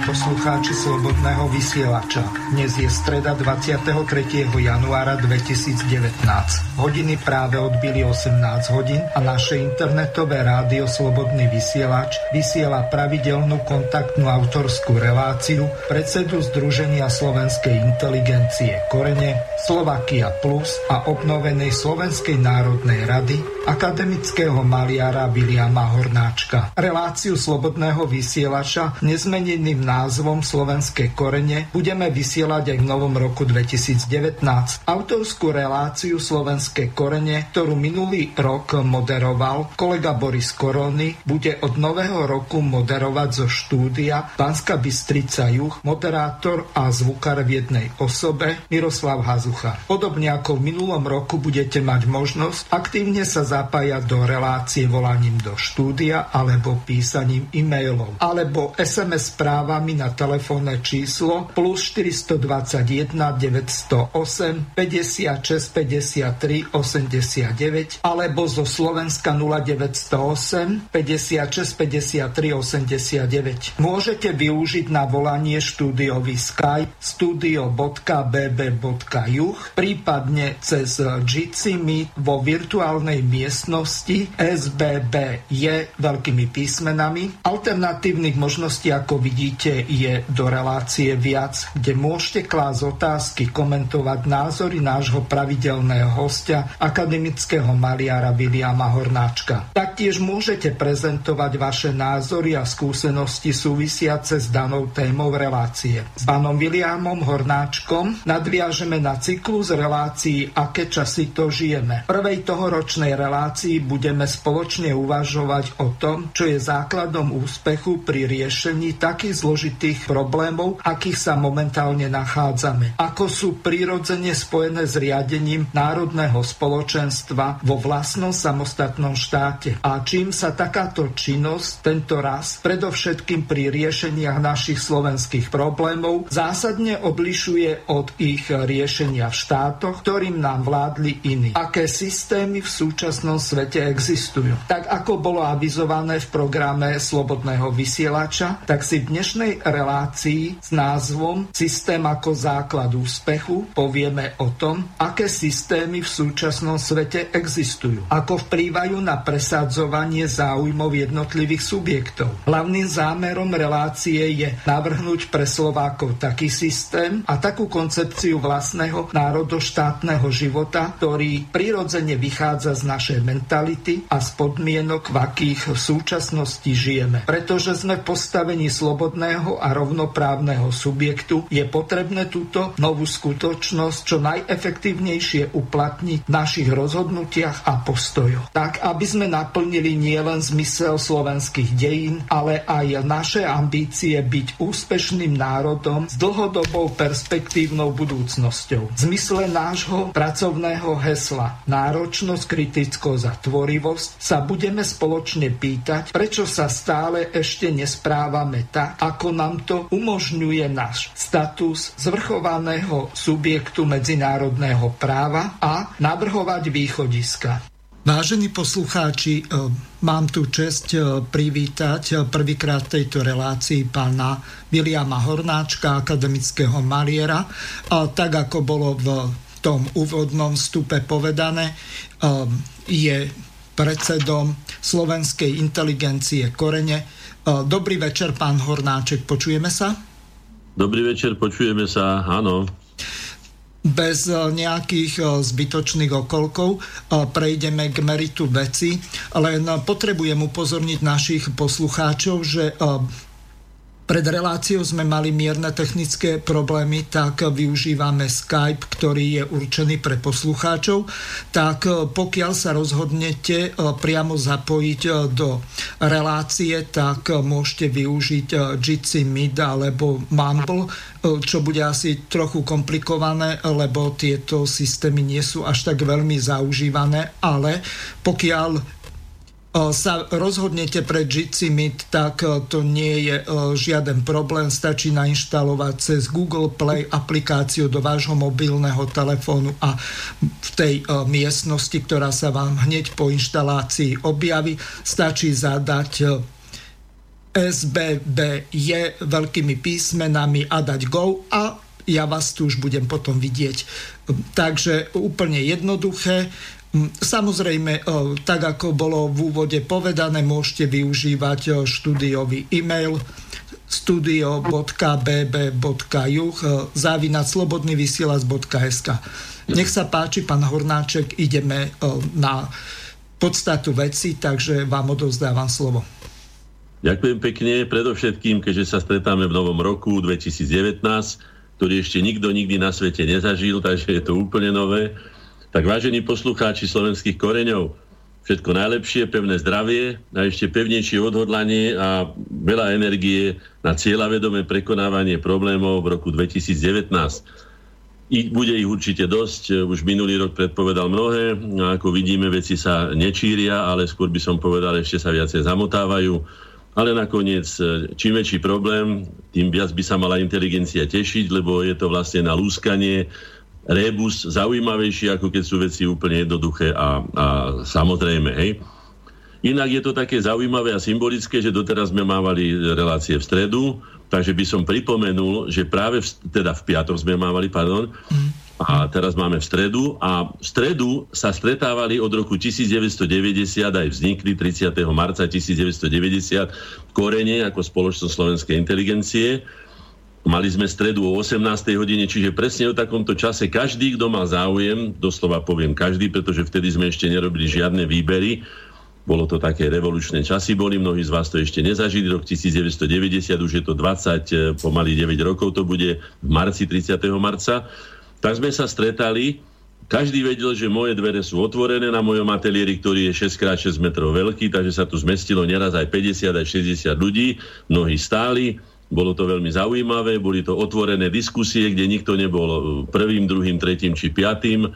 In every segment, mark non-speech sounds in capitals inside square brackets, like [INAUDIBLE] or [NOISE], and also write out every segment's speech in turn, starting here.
Poslucháči Slobodného vysielača, dnes je streda 23. januára 2019. Hodiny práve odbili 18 hodín a naše internetové rádio Slobodný vysielač vysiela pravidelnú kontaktnú autorskú reláciu predsedu Združenia slovenskej inteligencie Korene, Slovakia Plus a obnovenej Slovenskej národnej rady akademického maliara Viliama Hornáčka. Reláciu Slobodného vysielača nezmeneným názvom Slovenské korene budeme vysielať aj v novom roku 2019. Autorskú reláciu Slovenské korene, ktorú minulý rok moderoval kolega Boris Korony, bude od nového roku moderovať zo štúdia Banska Bystrica Juch, moderátor a zvukar v jednej osobe Miroslav Hazucha. Podobne ako v minulom roku budete mať možnosť aktívne sa zapájať do relácie volaním do štúdia alebo písaním e-mailov alebo SMS správami na telefónne číslo plus 421 908 56 53 89 alebo zo Slovenska 0908 56 53 89. Môžete využiť na volanie štúdiový Skype studio.bb.juh prípadne cez Jitsi Meet vo virtuálnej miestnosti SBB je veľkými písmenami. Alternatívnych možností, ako vidíte, je do relácie viac, kde môžete klásť otázky, komentovať názory nášho pravidelného hostia, akademického maliara Viliama Hornáčka. Taktiež môžete prezentovať vaše názory a skúsenosti súvisiace s danou témou relácie. S pánom Viliamom Hornáčkom nadviažeme na cyklus relácií Aké časy to žijeme. V prvej tohoročnej relácii budeme spoločne uvažovať o tom, čo je základom úspechu pri riešení takých zložitých problémov, akých sa momentálne nachádzame. Ako sú prirodzene spojené s riadením národného spoločenstva vo vlastnom samostatnom štáte. A čím sa takáto činnosť tento raz, predovšetkým pri riešeniach našich slovenských problémov, zásadne odlišuje od ich riešenia v štátoch, ktorým nám vládli iní. Aké systémy v súčasnom svete existujú. Tak ako bolo avizované v programe Slobodného vysielača, tak si v dnešnej relácii s názvom Systém ako základ úspechu povieme o tom, aké systémy v súčasnom svete existujú, ako vplývajú na presadzovanie záujmov jednotlivých subjektov. Hlavným zámerom relácie je navrhnúť pre Slovákov taký systém a takú koncepciu vlastného národoštátneho života, ktorý prirodzene vychádza z našej mentality a z podmienok, v akých v súčasnosti žijeme. Pretože sme postavili postavení slobodného a rovnoprávneho subjektu je potrebné túto novú skutočnosť čo najefektívnejšie uplatniť v našich rozhodnutiach a postojoch. Tak, aby sme naplnili nielen zmysel slovenských dejín, ale aj naše ambície byť úspešným národom s dlhodobou perspektívnou budúcnosťou. Zmysle nášho pracovného hesla náročnosť, kritickosť a tvorivosť sa budeme spoločne pýtať, prečo sa stále ešte nespráva správame tak, ako nám to umožňuje náš status zvrchovaného subjektu medzinárodného práva a navrhovať východiska. Vážení poslucháči, e, mám tu čest e, privítať e, prvýkrát v tejto relácii pána Viliama Hornáčka, akademického maliera. Tak ako bolo v tom úvodnom vstupe povedané, je predsedom slovenskej inteligencie Korene, Dobrý večer, pán Hornáček, počujeme sa? Dobrý večer, počujeme sa, áno. Bez e, nejakých e, zbytočných okolkov e, prejdeme k meritu veci, len potrebujem upozorniť našich poslucháčov, že pred reláciou sme mali mierne technické problémy, tak využívame Skype, ktorý je určený pre poslucháčov. Tak pokiaľ sa rozhodnete e, priamo zapojiť e, do relácie, tak môžete využiť Jitsi Meet alebo Mumble, čo bude asi trochu komplikované, lebo tieto systémy nie sú až tak veľmi zaužívané, ale pokiaľ sa rozhodnete pre Jitsi Meet, tak to nie je žiaden problém. Stačí nainštalovať cez Google Play aplikáciu do vášho mobilného telefónu a v tej miestnosti, ktorá sa vám hneď po inštalácii objaví, stačí zadať SBB je veľkými písmenami a dať go a ja vás tu už budem potom vidieť. Takže úplne jednoduché. Samozrejme, tak ako bolo v úvode povedané, môžete využívať štúdiový e-mail studio.bb.juh závinať slobodnyvysielac.sk Nech sa páči, pán Hornáček, ideme na podstatu veci, takže vám odovzdávam slovo. Ďakujem pekne. Predovšetkým, keďže sa stretáme v novom roku 2019, ktorý ešte nikto nikdy na svete nezažil, takže je to úplne nové. Tak vážení poslucháči slovenských koreňov, všetko najlepšie, pevné zdravie a ešte pevnejšie odhodlanie a veľa energie na cieľavedomé prekonávanie problémov v roku 2019. I, bude ich určite dosť, už minulý rok predpovedal mnohé, a ako vidíme, veci sa nečíria, ale skôr by som povedal, ešte sa viacej zamotávajú ale nakoniec, čím väčší problém, tým viac by sa mala inteligencia tešiť, lebo je to vlastne na lúskanie rebus zaujímavejší, ako keď sú veci úplne jednoduché a, a samozrejme. Hej. Inak je to také zaujímavé a symbolické, že doteraz sme mávali relácie v stredu, takže by som pripomenul, že práve v, teda v piatok sme mávali, pardon, mm a teraz máme v stredu a v stredu sa stretávali od roku 1990 aj vznikli 30. marca 1990 korene ako spoločnosť slovenskej inteligencie. Mali sme stredu o 18. hodine, čiže presne o takomto čase každý, kto mal záujem, doslova poviem každý, pretože vtedy sme ešte nerobili žiadne výbery, bolo to také revolučné časy, boli mnohí z vás to ešte nezažili, rok 1990, už je to 20, pomaly 9 rokov to bude v marci, 30. marca tak sme sa stretali, každý vedel, že moje dvere sú otvorené na mojom ateliéri, ktorý je 6x6 metrov veľký, takže sa tu zmestilo neraz aj 50, aj 60 ľudí, mnohí stáli, bolo to veľmi zaujímavé, boli to otvorené diskusie, kde nikto nebol prvým, druhým, tretím či piatým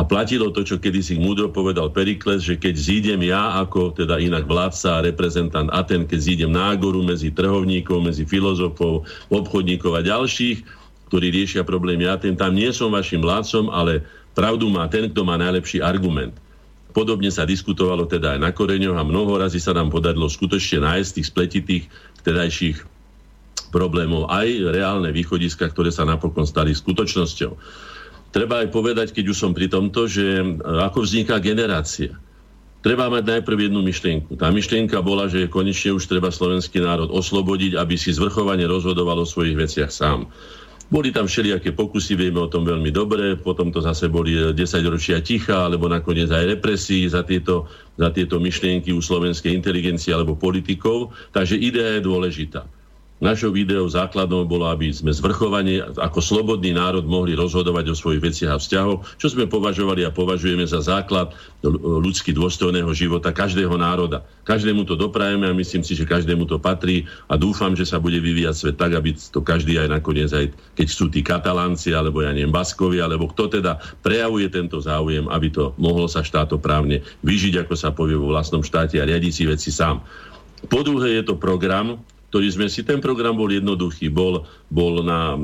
a platilo to, čo kedysi múdro povedal Perikles, že keď zídem ja ako teda inak vládca a reprezentant Aten, keď zídem na Agoru medzi trhovníkov, medzi filozofov, obchodníkov a ďalších, ktorí riešia problémy Aten. Tam nie som vašim vládcom, ale pravdu má ten, kto má najlepší argument. Podobne sa diskutovalo teda aj na koreňoch a mnoho razy sa nám podarilo skutočne nájsť tých spletitých vtedajších problémov aj reálne východiska, ktoré sa napokon stali skutočnosťou. Treba aj povedať, keď už som pri tomto, že ako vzniká generácia. Treba mať najprv jednu myšlienku. Tá myšlienka bola, že konečne už treba slovenský národ oslobodiť, aby si zvrchovane rozhodoval o svojich veciach sám. Boli tam všelijaké pokusy, vieme o tom veľmi dobre, potom to zase boli 10 ročia ticha, alebo nakoniec aj represí za tieto, za tieto myšlienky u slovenskej inteligencie alebo politikov. Takže idea je dôležitá. Našou videou základnou bolo, aby sme zvrchovane ako slobodný národ mohli rozhodovať o svojich veciach a vzťahoch, čo sme považovali a považujeme za základ ľudsky dôstojného života každého národa. Každému to doprajeme a myslím si, že každému to patrí a dúfam, že sa bude vyvíjať svet tak, aby to každý aj nakoniec, aj keď sú tí katalánci, alebo ja neviem, Baskovi, alebo kto teda prejavuje tento záujem, aby to mohlo sa štátoprávne vyžiť, ako sa povie vo vlastnom štáte a riadiť si veci sám. Po druhé je to program, ktorý sme si, ten program bol jednoduchý, bol, bol na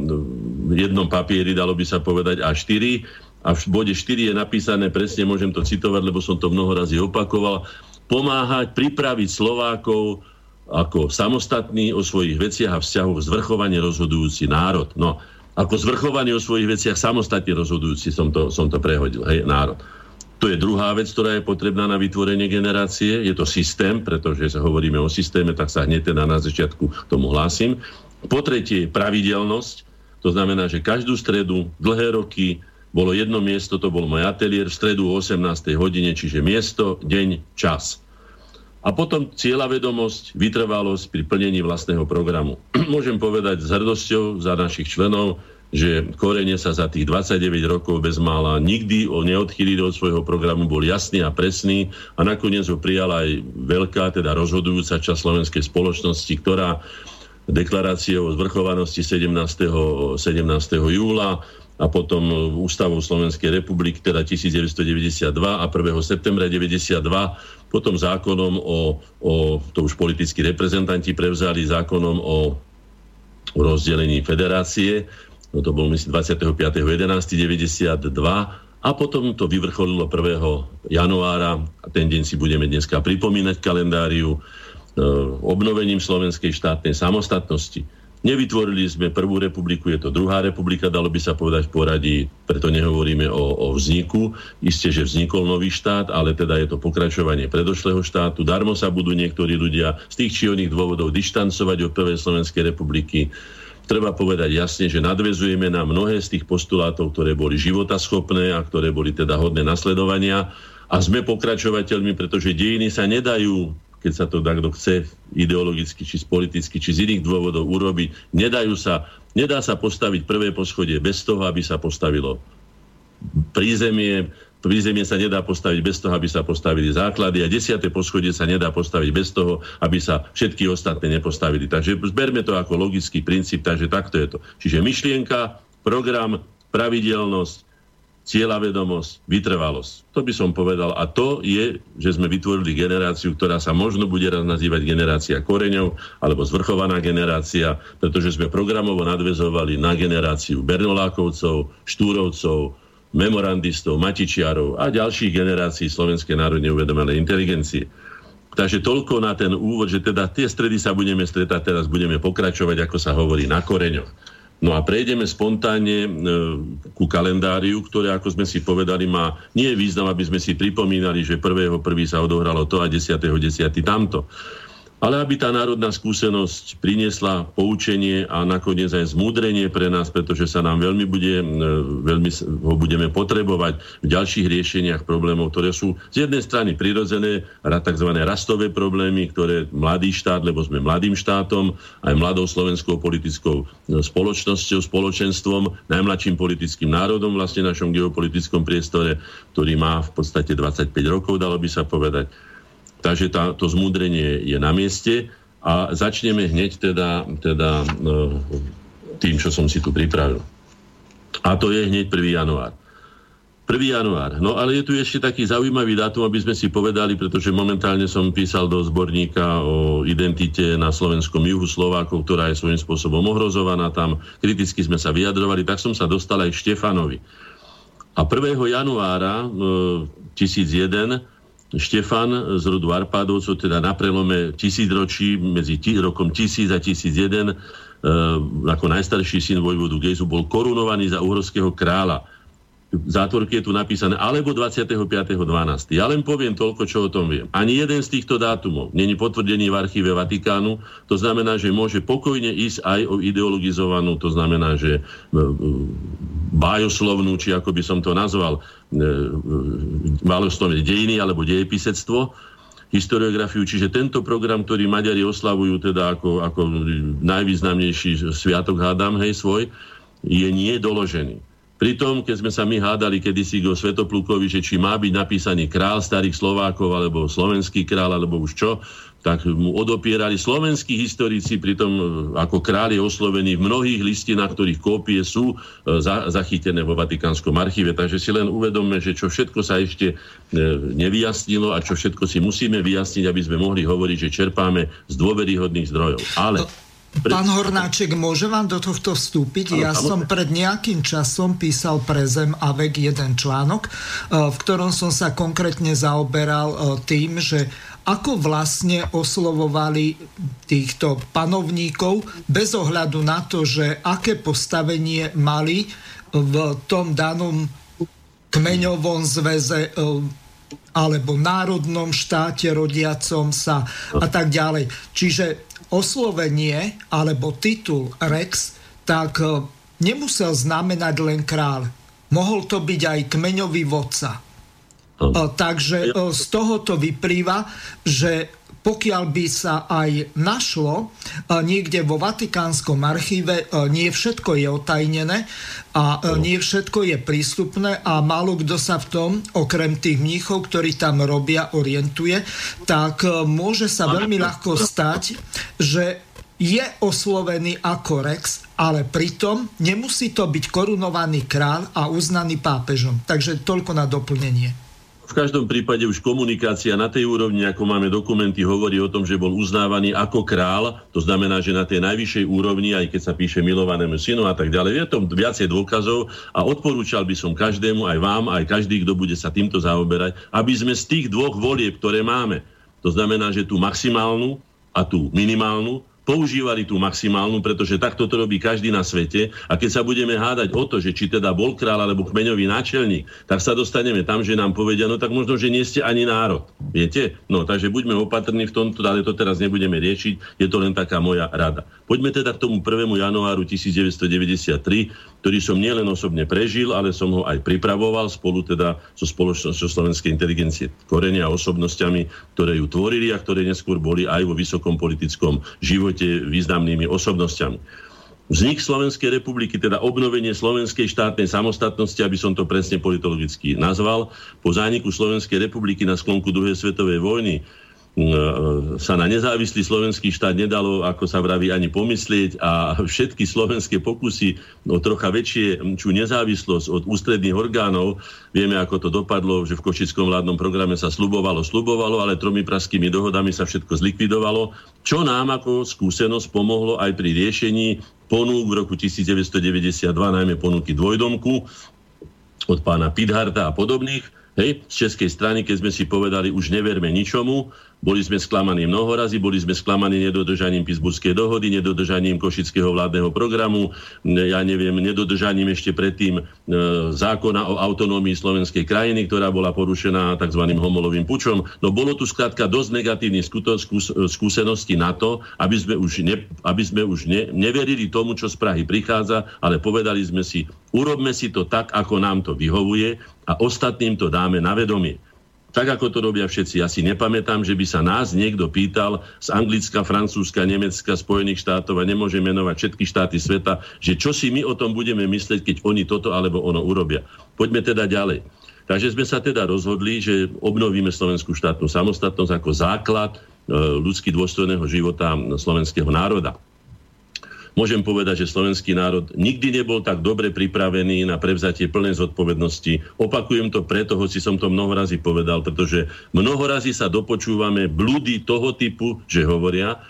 jednom papieri, dalo by sa povedať A4 a v bode 4 je napísané, presne môžem to citovať, lebo som to mnoho razy opakoval, pomáhať, pripraviť Slovákov ako samostatný o svojich veciach a vzťahoch zvrchovane rozhodujúci národ. No, ako zvrchovaný o svojich veciach samostatne rozhodujúci som to, som to prehodil, hej, národ. To je druhá vec, ktorá je potrebná na vytvorenie generácie. Je to systém, pretože sa hovoríme o systéme, tak sa hneď teda na začiatku tomu hlásim. Po tretie je pravidelnosť. To znamená, že každú stredu, dlhé roky, bolo jedno miesto, to bol môj ateliér, v stredu o 18. hodine, čiže miesto, deň, čas. A potom cieľavedomosť, vytrvalosť pri plnení vlastného programu. [CLEARS THROAT] Môžem povedať s hrdosťou za našich členov, že korene sa za tých 29 rokov bez mála nikdy neodchýlili od svojho programu, bol jasný a presný a nakoniec ho prijala aj veľká, teda rozhodujúca časť slovenskej spoločnosti, ktorá deklaráciou o zvrchovanosti 17. 17. júla a potom ústavou Slovenskej republiky, teda 1992 a 1. septembra 92, potom zákonom o, o to už politickí reprezentanti prevzali zákonom o rozdelení federácie no to bol myslím 25.11.92 a potom to vyvrcholilo 1. januára a ten deň si budeme dneska pripomínať kalendáriu obnovením slovenskej štátnej samostatnosti. Nevytvorili sme prvú republiku, je to druhá republika, dalo by sa povedať v poradí, preto nehovoríme o, o vzniku. Isté, že vznikol nový štát, ale teda je to pokračovanie predošlého štátu. Darmo sa budú niektorí ľudia z tých či oných dôvodov dištancovať od prvej Slovenskej republiky. Treba povedať jasne, že nadvezujeme na mnohé z tých postulátov, ktoré boli životaschopné a ktoré boli teda hodné nasledovania a sme pokračovateľmi, pretože dejiny sa nedajú keď sa to takto chce ideologicky, či politicky, či z iných dôvodov urobiť. Nedajú sa, nedá sa postaviť prvé poschodie bez toho, aby sa postavilo prízemie, prízemie sa nedá postaviť bez toho, aby sa postavili základy a desiate poschodie sa nedá postaviť bez toho, aby sa všetky ostatné nepostavili. Takže zberme to ako logický princíp, takže takto je to. Čiže myšlienka, program, pravidelnosť, cieľavedomosť, vytrvalosť. To by som povedal. A to je, že sme vytvorili generáciu, ktorá sa možno bude raz nazývať generácia koreňov alebo zvrchovaná generácia, pretože sme programovo nadvezovali na generáciu Bernolákovcov, Štúrovcov, memorandistov, Matičiarov a ďalších generácií Slovenskej národne uvedomenej inteligencie. Takže toľko na ten úvod, že teda tie stredy sa budeme stretať, teraz budeme pokračovať, ako sa hovorí, na koreňoch. No a prejdeme spontánne e, ku kalendáriu, ktoré, ako sme si povedali, má nie je význam, aby sme si pripomínali, že prvého prvý sa odohralo to a 10. 10. tamto ale aby tá národná skúsenosť priniesla poučenie a nakoniec aj zmúdrenie pre nás, pretože sa nám veľmi, bude, veľmi ho budeme potrebovať v ďalších riešeniach problémov, ktoré sú z jednej strany prirodzené, tzv. rastové problémy, ktoré mladý štát, lebo sme mladým štátom, aj mladou slovenskou politickou e, spoločnosťou, spoločenstvom, najmladším politickým národom vlastne v našom geopolitickom priestore, ktorý má v podstate 25 rokov, dalo by sa povedať Takže tá, to zmúdrenie je na mieste a začneme hneď teda, teda no, tým, čo som si tu pripravil. A to je hneď 1. január. 1. január. No ale je tu ešte taký zaujímavý dátum, aby sme si povedali, pretože momentálne som písal do zborníka o identite na slovenskom juhu Slovákov, ktorá je svojím spôsobom ohrozovaná. Tam kriticky sme sa vyjadrovali, tak som sa dostal aj Štefanovi. A 1. januára e, 1001 Štefan z rodu Arpádovcov, teda na prelome tisícročí medzi tí, rokom 1000 a 1001 e, ako najstarší syn vojvodu Gejzu bol korunovaný za uhorského kráľa zátvorke je tu napísané alebo 25.12. Ja len poviem toľko, čo o tom viem. Ani jeden z týchto dátumov není potvrdený v archíve Vatikánu, to znamená, že môže pokojne ísť aj o ideologizovanú, to znamená, že e, e, bájoslovnú, či ako by som to nazval, bájoslovné dejiny alebo dejepisectvo, historiografiu, čiže tento program, ktorý Maďari oslavujú teda ako, ako najvýznamnejší sviatok, hádam, hej, svoj, je nie doložený. Pritom, keď sme sa my hádali kedysi go Svetoplukovi, že či má byť napísaný král starých Slovákov, alebo slovenský král, alebo už čo, tak mu odopierali slovenskí historici, pritom e, ako král je oslovený v mnohých listinách, ktorých kópie sú e, za, zachytené vo Vatikánskom archíve. Takže si len uvedomme, že čo všetko sa ešte e, nevyjasnilo a čo všetko si musíme vyjasniť, aby sme mohli hovoriť, že čerpáme z dôveryhodných zdrojov. Ale... No Pán Hornáček, môže vám do tohto vstúpiť? Ja som pred nejakým časom písal pre Zem a vek jeden článok, e, v ktorom som sa konkrétne zaoberal e, tým, že ako vlastne oslovovali týchto panovníkov bez ohľadu na to, že aké postavenie mali v tom danom kmeňovom zväze e, alebo národnom štáte rodiacom sa a tak ďalej. Čiže oslovenie alebo titul Rex, tak e, nemusel znamenať len kráľ. Mohol to byť aj kmeňový vodca. Takže e, z toho to vyplýva, že pokiaľ by sa aj našlo e, niekde vo Vatikánskom archíve, e, nie všetko je otajnené a e, nie všetko je prístupné a málo kto sa v tom, okrem tých mníchov, ktorí tam robia, orientuje, tak môže sa veľmi ľahko stať, že je oslovený ako Rex, ale pritom nemusí to byť korunovaný král a uznaný pápežom. Takže toľko na doplnenie. V každom prípade už komunikácia na tej úrovni, ako máme dokumenty, hovorí o tom, že bol uznávaný ako král, to znamená, že na tej najvyššej úrovni, aj keď sa píše milovanému synu a tak ďalej, je to viacej dôkazov a odporúčal by som každému, aj vám, aj každý, kto bude sa týmto zaoberať, aby sme z tých dvoch volieb, ktoré máme, to znamená, že tú maximálnu a tú minimálnu, používali tú maximálnu, pretože takto to robí každý na svete. A keď sa budeme hádať o to, že či teda bol král alebo kmeňový náčelník, tak sa dostaneme tam, že nám povedia, no tak možno, že nie ste ani národ. Viete? No, takže buďme opatrní v tomto, ale to teraz nebudeme riešiť. Je to len taká moja rada. Poďme teda k tomu 1. januáru 1993, ktorý som nielen osobne prežil, ale som ho aj pripravoval spolu teda so spoločnosťou Slovenskej inteligencie korenia a osobnosťami, ktoré ju tvorili a ktoré neskôr boli aj vo vysokom politickom živote významnými osobnosťami. Vznik Slovenskej republiky, teda obnovenie slovenskej štátnej samostatnosti, aby som to presne politologicky nazval, po zániku Slovenskej republiky na sklonku druhej svetovej vojny sa na nezávislý slovenský štát nedalo, ako sa vraví, ani pomyslieť a všetky slovenské pokusy o trocha väčšie čú nezávislosť od ústredných orgánov, vieme, ako to dopadlo, že v Košickom vládnom programe sa slubovalo, slubovalo, ale tromi praskými dohodami sa všetko zlikvidovalo, čo nám ako skúsenosť pomohlo aj pri riešení ponúk v roku 1992, najmä ponuky dvojdomku od pána Pidharta a podobných, Hej, z českej strany, keď sme si povedali, už neverme ničomu, boli sme sklamaní mnoho razy, boli sme sklamaní nedodržaním Pittsburghskej dohody, nedodržaním Košického vládneho programu, ja neviem, nedodržaním ešte predtým e, zákona o autonómii slovenskej krajiny, ktorá bola porušená tzv. homolovým pučom. No bolo tu skrátka dosť negatívnych skúseností na to, aby sme už, ne, aby sme už ne, neverili tomu, čo z Prahy prichádza, ale povedali sme si, urobme si to tak, ako nám to vyhovuje a ostatným to dáme na vedomie tak ako to robia všetci. Ja si nepamätám, že by sa nás niekto pýtal z Anglicka, Francúzska, Nemecka, Spojených štátov a nemôže menovať všetky štáty sveta, že čo si my o tom budeme myslieť, keď oni toto alebo ono urobia. Poďme teda ďalej. Takže sme sa teda rozhodli, že obnovíme slovenskú štátnu samostatnosť ako základ e, ľudský dôstojného života slovenského národa. Môžem povedať, že slovenský národ nikdy nebol tak dobre pripravený na prevzatie plnej zodpovednosti. Opakujem to preto, hoci som to mnoho razy povedal, pretože mnoho razy sa dopočúvame blúdy toho typu, že hovoria,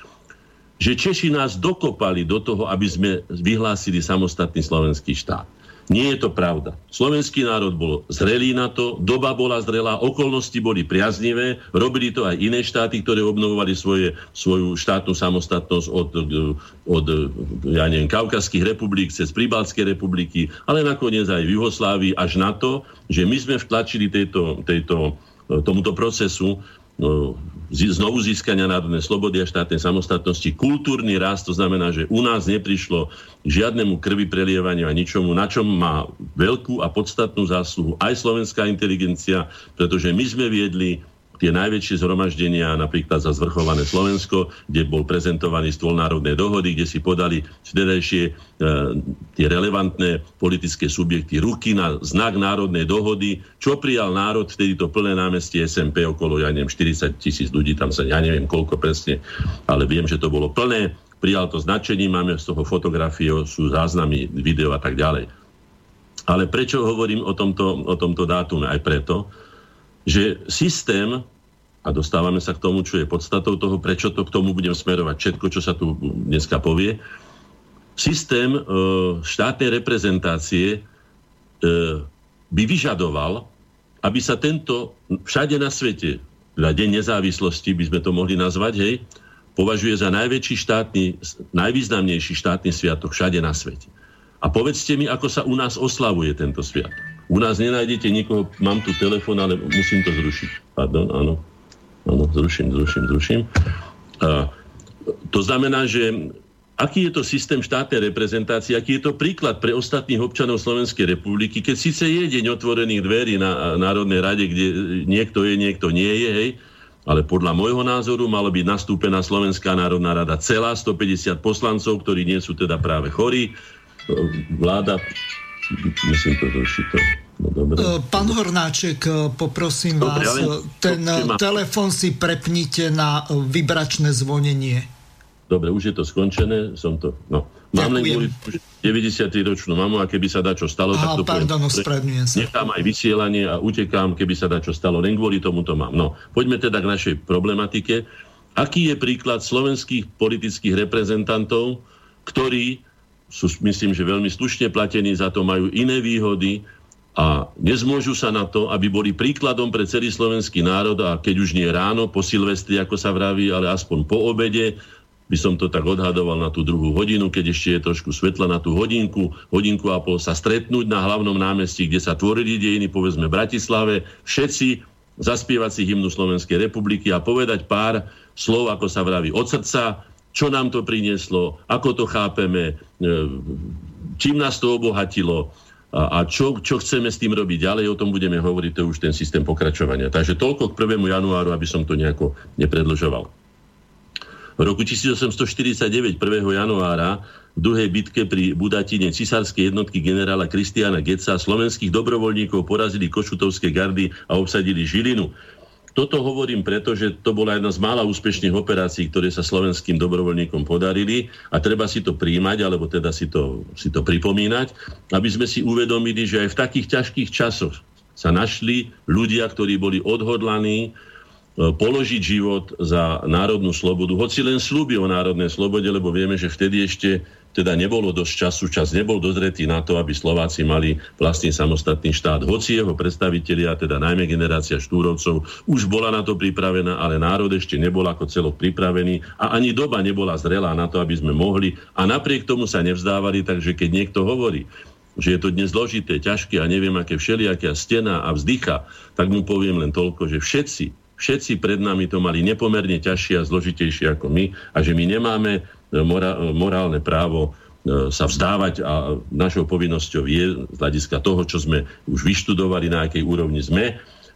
že Češi nás dokopali do toho, aby sme vyhlásili samostatný slovenský štát. Nie je to pravda. Slovenský národ bol zrelý na to, doba bola zrelá, okolnosti boli priaznivé, robili to aj iné štáty, ktoré obnovovali svoje, svoju štátnu samostatnosť od, od ja neviem, Kaukazských republik cez Pribalské republiky, ale nakoniec aj v Juhoslávii až na to, že my sme vtlačili tejto, tejto, tomuto procesu znovu získania národnej slobody a štátnej samostatnosti, kultúrny rast, to znamená, že u nás neprišlo k žiadnemu krvi prelievaniu a ničomu, na čom má veľkú a podstatnú zásluhu aj slovenská inteligencia, pretože my sme viedli tie najväčšie zhromaždenia, napríklad za zvrchované Slovensko, kde bol prezentovaný stôl národnej dohody, kde si podali vtedajšie e, tie relevantné politické subjekty ruky na znak národnej dohody, čo prijal národ, vtedy to plné námestie SMP okolo, ja neviem, 40 tisíc ľudí, tam sa, ja neviem koľko presne, ale viem, že to bolo plné, prijal to značenie, máme z toho fotografie, sú záznamy, video a tak ďalej. Ale prečo hovorím o tomto, o tomto dátume? Aj preto, že systém, a dostávame sa k tomu, čo je podstatou toho, prečo to k tomu budem smerovať, všetko, čo sa tu dneska povie, systém e, štátnej reprezentácie e, by vyžadoval, aby sa tento všade na svete, na Deň nezávislosti by sme to mohli nazvať, hej, považuje za najväčší štátny, najvýznamnejší štátny sviatok všade na svete. A povedzte mi, ako sa u nás oslavuje tento sviatok. U nás nenájdete nikoho, mám tu telefon, ale musím to zrušiť. Pardon, áno. Áno, zruším, zruším, zruším. A, to znamená, že aký je to systém štátnej reprezentácie, aký je to príklad pre ostatných občanov Slovenskej republiky, keď síce je deň otvorených dverí na Národnej rade, kde niekto je, niekto nie je, hej, ale podľa môjho názoru malo byť nastúpená Slovenská národná rada celá, 150 poslancov, ktorí nie sú teda práve chorí. Vláda Myslím to zrušiť to. No, dobre. E, pán Hornáček, e, poprosím dobre, vás, ale... ten to, telefon si prepnite na vybračné zvonenie. Dobre, už je to skončené, som to... No. Mám len kvôli 93-ročnú mamu a keby sa dá čo stalo, Aha, tak to pardon, poviem. sa. Nechám aj vysielanie a utekám, keby sa dá čo stalo. Len kvôli tomu to mám. No, poďme teda k našej problematike. Aký je príklad slovenských politických reprezentantov, ktorí sú, myslím, že veľmi slušne platení, za to majú iné výhody a nezmôžu sa na to, aby boli príkladom pre celý slovenský národ a keď už nie ráno, po Silvestri, ako sa vraví, ale aspoň po obede, by som to tak odhadoval na tú druhú hodinu, keď ešte je trošku svetla na tú hodinku, hodinku a pol sa stretnúť na hlavnom námestí, kde sa tvorili dejiny, povedzme Bratislave, všetci zaspievať si hymnu Slovenskej republiky a povedať pár slov, ako sa vraví, od srdca, čo nám to prinieslo, ako to chápeme, e, čím nás to obohatilo, a, a čo, čo chceme s tým robiť ďalej, o tom budeme hovoriť, to je už ten systém pokračovania. Takže toľko k 1. januáru, aby som to nejako nepredlžoval. V roku 1849, 1. januára, v druhej bitke pri Budatine cisárskej jednotky generála Kristiana Geca slovenských dobrovoľníkov porazili košutovské gardy a obsadili Žilinu. Toto hovorím preto, že to bola jedna z mála úspešných operácií, ktoré sa slovenským dobrovoľníkom podarili a treba si to príjmať, alebo teda si to, si to pripomínať, aby sme si uvedomili, že aj v takých ťažkých časoch sa našli ľudia, ktorí boli odhodlaní e, položiť život za národnú slobodu, hoci len slúbi o národnej slobode, lebo vieme, že vtedy ešte teda nebolo dosť času, čas nebol dozretý na to, aby Slováci mali vlastný samostatný štát. Hoci jeho predstavitelia, teda najmä generácia Štúrovcov, už bola na to pripravená, ale národ ešte nebol ako celok pripravený a ani doba nebola zrelá na to, aby sme mohli a napriek tomu sa nevzdávali, takže keď niekto hovorí, že je to dnes zložité, ťažké a neviem aké všelijaké stena a vzdycha, tak mu poviem len toľko, že všetci, všetci pred nami to mali nepomerne ťažšie a zložitejšie ako my a že my nemáme morálne právo e, sa vzdávať a našou povinnosťou je z hľadiska toho, čo sme už vyštudovali, na akej úrovni sme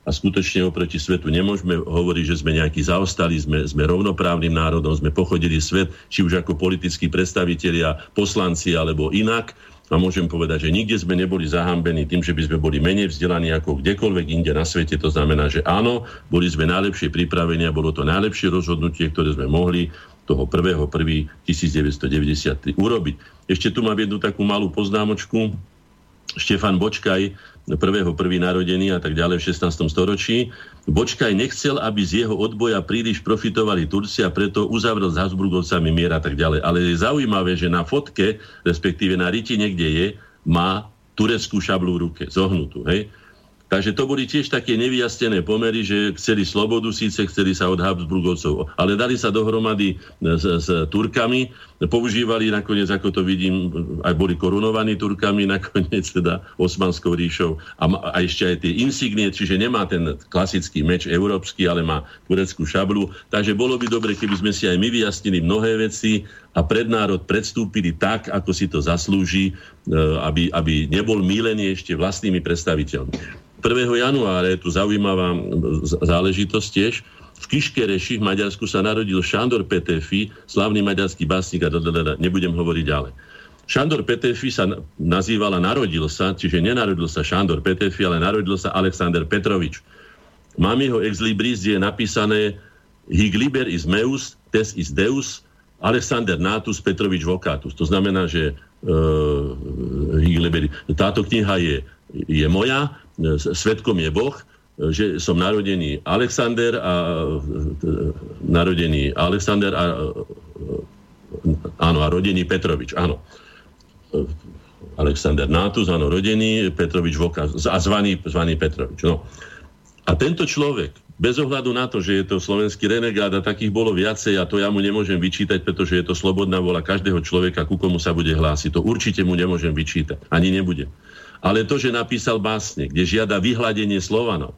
a skutočne oproti svetu nemôžeme hovoriť, že sme nejaký zaostali, sme, sme rovnoprávnym národom, sme pochodili svet, či už ako politickí predstavitelia, poslanci alebo inak. A môžem povedať, že nikde sme neboli zahambení tým, že by sme boli menej vzdelaní ako kdekoľvek inde na svete. To znamená, že áno, boli sme najlepšie pripravení a bolo to najlepšie rozhodnutie, ktoré sme mohli toho 1.1.1993 urobiť. Ešte tu mám jednu takú malú poznámočku. Štefan Bočkaj, 1.1. narodený a tak ďalej v 16. storočí. Bočkaj nechcel, aby z jeho odboja príliš profitovali Turci a preto uzavrel s Habsburgovcami mier a tak ďalej. Ale je zaujímavé, že na fotke, respektíve na riti niekde je, má tureckú šablu v ruke, zohnutú. Hej? Takže to boli tiež také nevyjasnené pomery, že chceli slobodu, síce chceli sa od Habsburgovcov, ale dali sa dohromady s, s Turkami, používali nakoniec, ako to vidím, aj boli korunovaní Turkami, [LAUGHS] nakoniec teda Osmanskou ríšou a, a ešte aj tie insignie, čiže nemá ten klasický meč európsky, ale má tureckú šablu. Takže bolo by dobre, keby sme si aj my vyjasnili mnohé veci a pred národ predstúpili tak, ako si to zaslúži, e, aby, aby nebol mílený ešte vlastnými predstaviteľmi. 1. januára je tu zaujímavá záležitosť tiež. V Kiškereši v Maďarsku sa narodil Šandor Petefi, slavný maďarský básnik a nebudem hovoriť ďalej. Šandor Petefi sa nazýval a narodil sa, čiže nenarodil sa Šandor Petefi, ale narodil sa Alexander Petrovič. Mám jeho ex kde je napísané Hig liber is meus, tes is deus, Alexander Natus Petrovič Vokatus. To znamená, že uh, táto kniha je, je moja, svetkom je Boh, že som narodený Alexander a narodený Alexander a áno, a rodený Petrovič, áno. Alexander Nátus, áno, rodený, Petrovič Voka a zvaný, zvaný Petrovič. No. A tento človek, bez ohľadu na to, že je to slovenský renegát a takých bolo viacej a to ja mu nemôžem vyčítať, pretože je to slobodná vola každého človeka, ku komu sa bude hlásiť. To určite mu nemôžem vyčítať. Ani nebudem. Ale to, že napísal básne, kde žiada vyhľadenie Slovanov.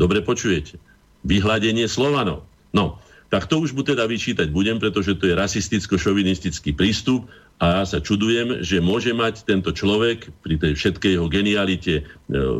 Dobre počujete? Vyhľadenie Slovanov. No, tak to už mu teda vyčítať budem, pretože to je rasisticko-šovinistický prístup a ja sa čudujem, že môže mať tento človek pri tej všetkej jeho genialite e,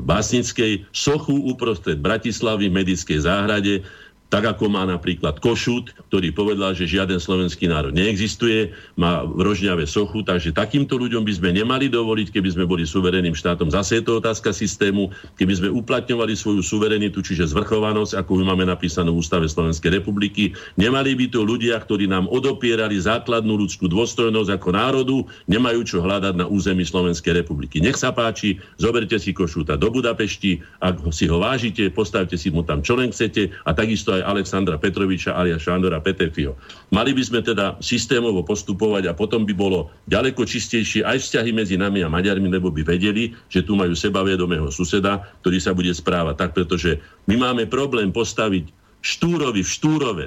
básnickej sochu uprostred Bratislavy v medickej záhrade, tak ako má napríklad Košut, ktorý povedal, že žiaden slovenský národ neexistuje, má v Rožňave sochu, takže takýmto ľuďom by sme nemali dovoliť, keby sme boli suverénnym štátom. Zase je to otázka systému, keby sme uplatňovali svoju suverenitu, čiže zvrchovanosť, ako my máme napísanú v Ústave Slovenskej republiky. Nemali by to ľudia, ktorí nám odopierali základnú ľudskú dôstojnosť ako národu, nemajú čo hľadať na území Slovenskej republiky. Nech sa páči, zoberte si Košuta do Budapešti, ak si ho vážite, postavte si mu tam čo len chcete a takisto aj Alexandra Petroviča alias Šandora Petefiho. Mali by sme teda systémovo postupovať a potom by bolo ďaleko čistejšie aj vzťahy medzi nami a Maďarmi, lebo by vedeli, že tu majú sebavedomého suseda, ktorý sa bude správať tak, pretože my máme problém postaviť Štúrovi v Štúrove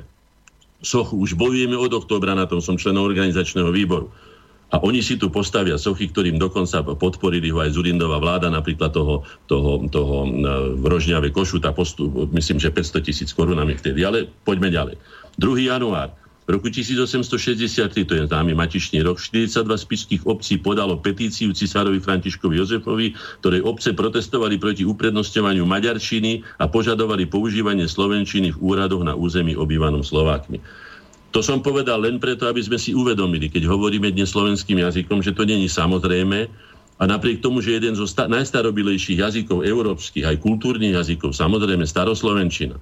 sochu. Už bojujeme od októbra na tom, som členom organizačného výboru. A oni si tu postavia sochy, ktorým dokonca podporili ho aj Zurindová vláda, napríklad toho, toho, toho v Rožňave Košuta, postup, myslím, že 500 tisíc korunami vtedy. Ale poďme ďalej. 2. január. Roku 1863, to je známy matičný rok, 42 spiských obcí podalo petíciu cisárovi Františkovi Jozefovi, ktorej obce protestovali proti uprednostňovaniu maďarčiny a požadovali používanie slovenčiny v úradoch na území obývanom Slovákmi. To som povedal len preto, aby sme si uvedomili, keď hovoríme dnes slovenským jazykom, že to není samozrejme. A napriek tomu, že jeden zo sta- najstarobilejších jazykov európskych, aj kultúrnych jazykov, samozrejme staroslovenčina,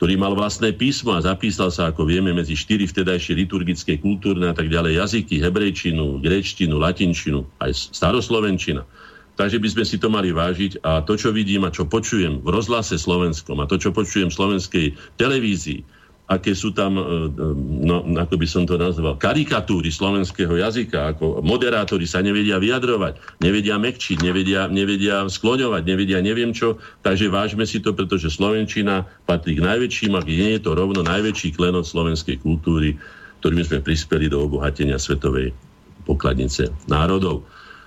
ktorý mal vlastné písmo a zapísal sa, ako vieme, medzi štyri vtedajšie liturgické, kultúrne a tak ďalej jazyky, hebrejčinu, gréčtinu, latinčinu, aj staroslovenčina. Takže by sme si to mali vážiť a to, čo vidím a čo počujem v rozhlase slovenskom a to, čo počujem v slovenskej televízii, aké sú tam, e, e, no, ako by som to nazval, karikatúry slovenského jazyka, ako moderátori sa nevedia vyjadrovať, nevedia mekčiť, nevedia, nevedia skloňovať, nevedia neviem čo, takže vážme si to, pretože Slovenčina patrí k najväčším, ak nie je to rovno najväčší klenot slovenskej kultúry, ktorým sme prispeli do obohatenia svetovej pokladnice národov.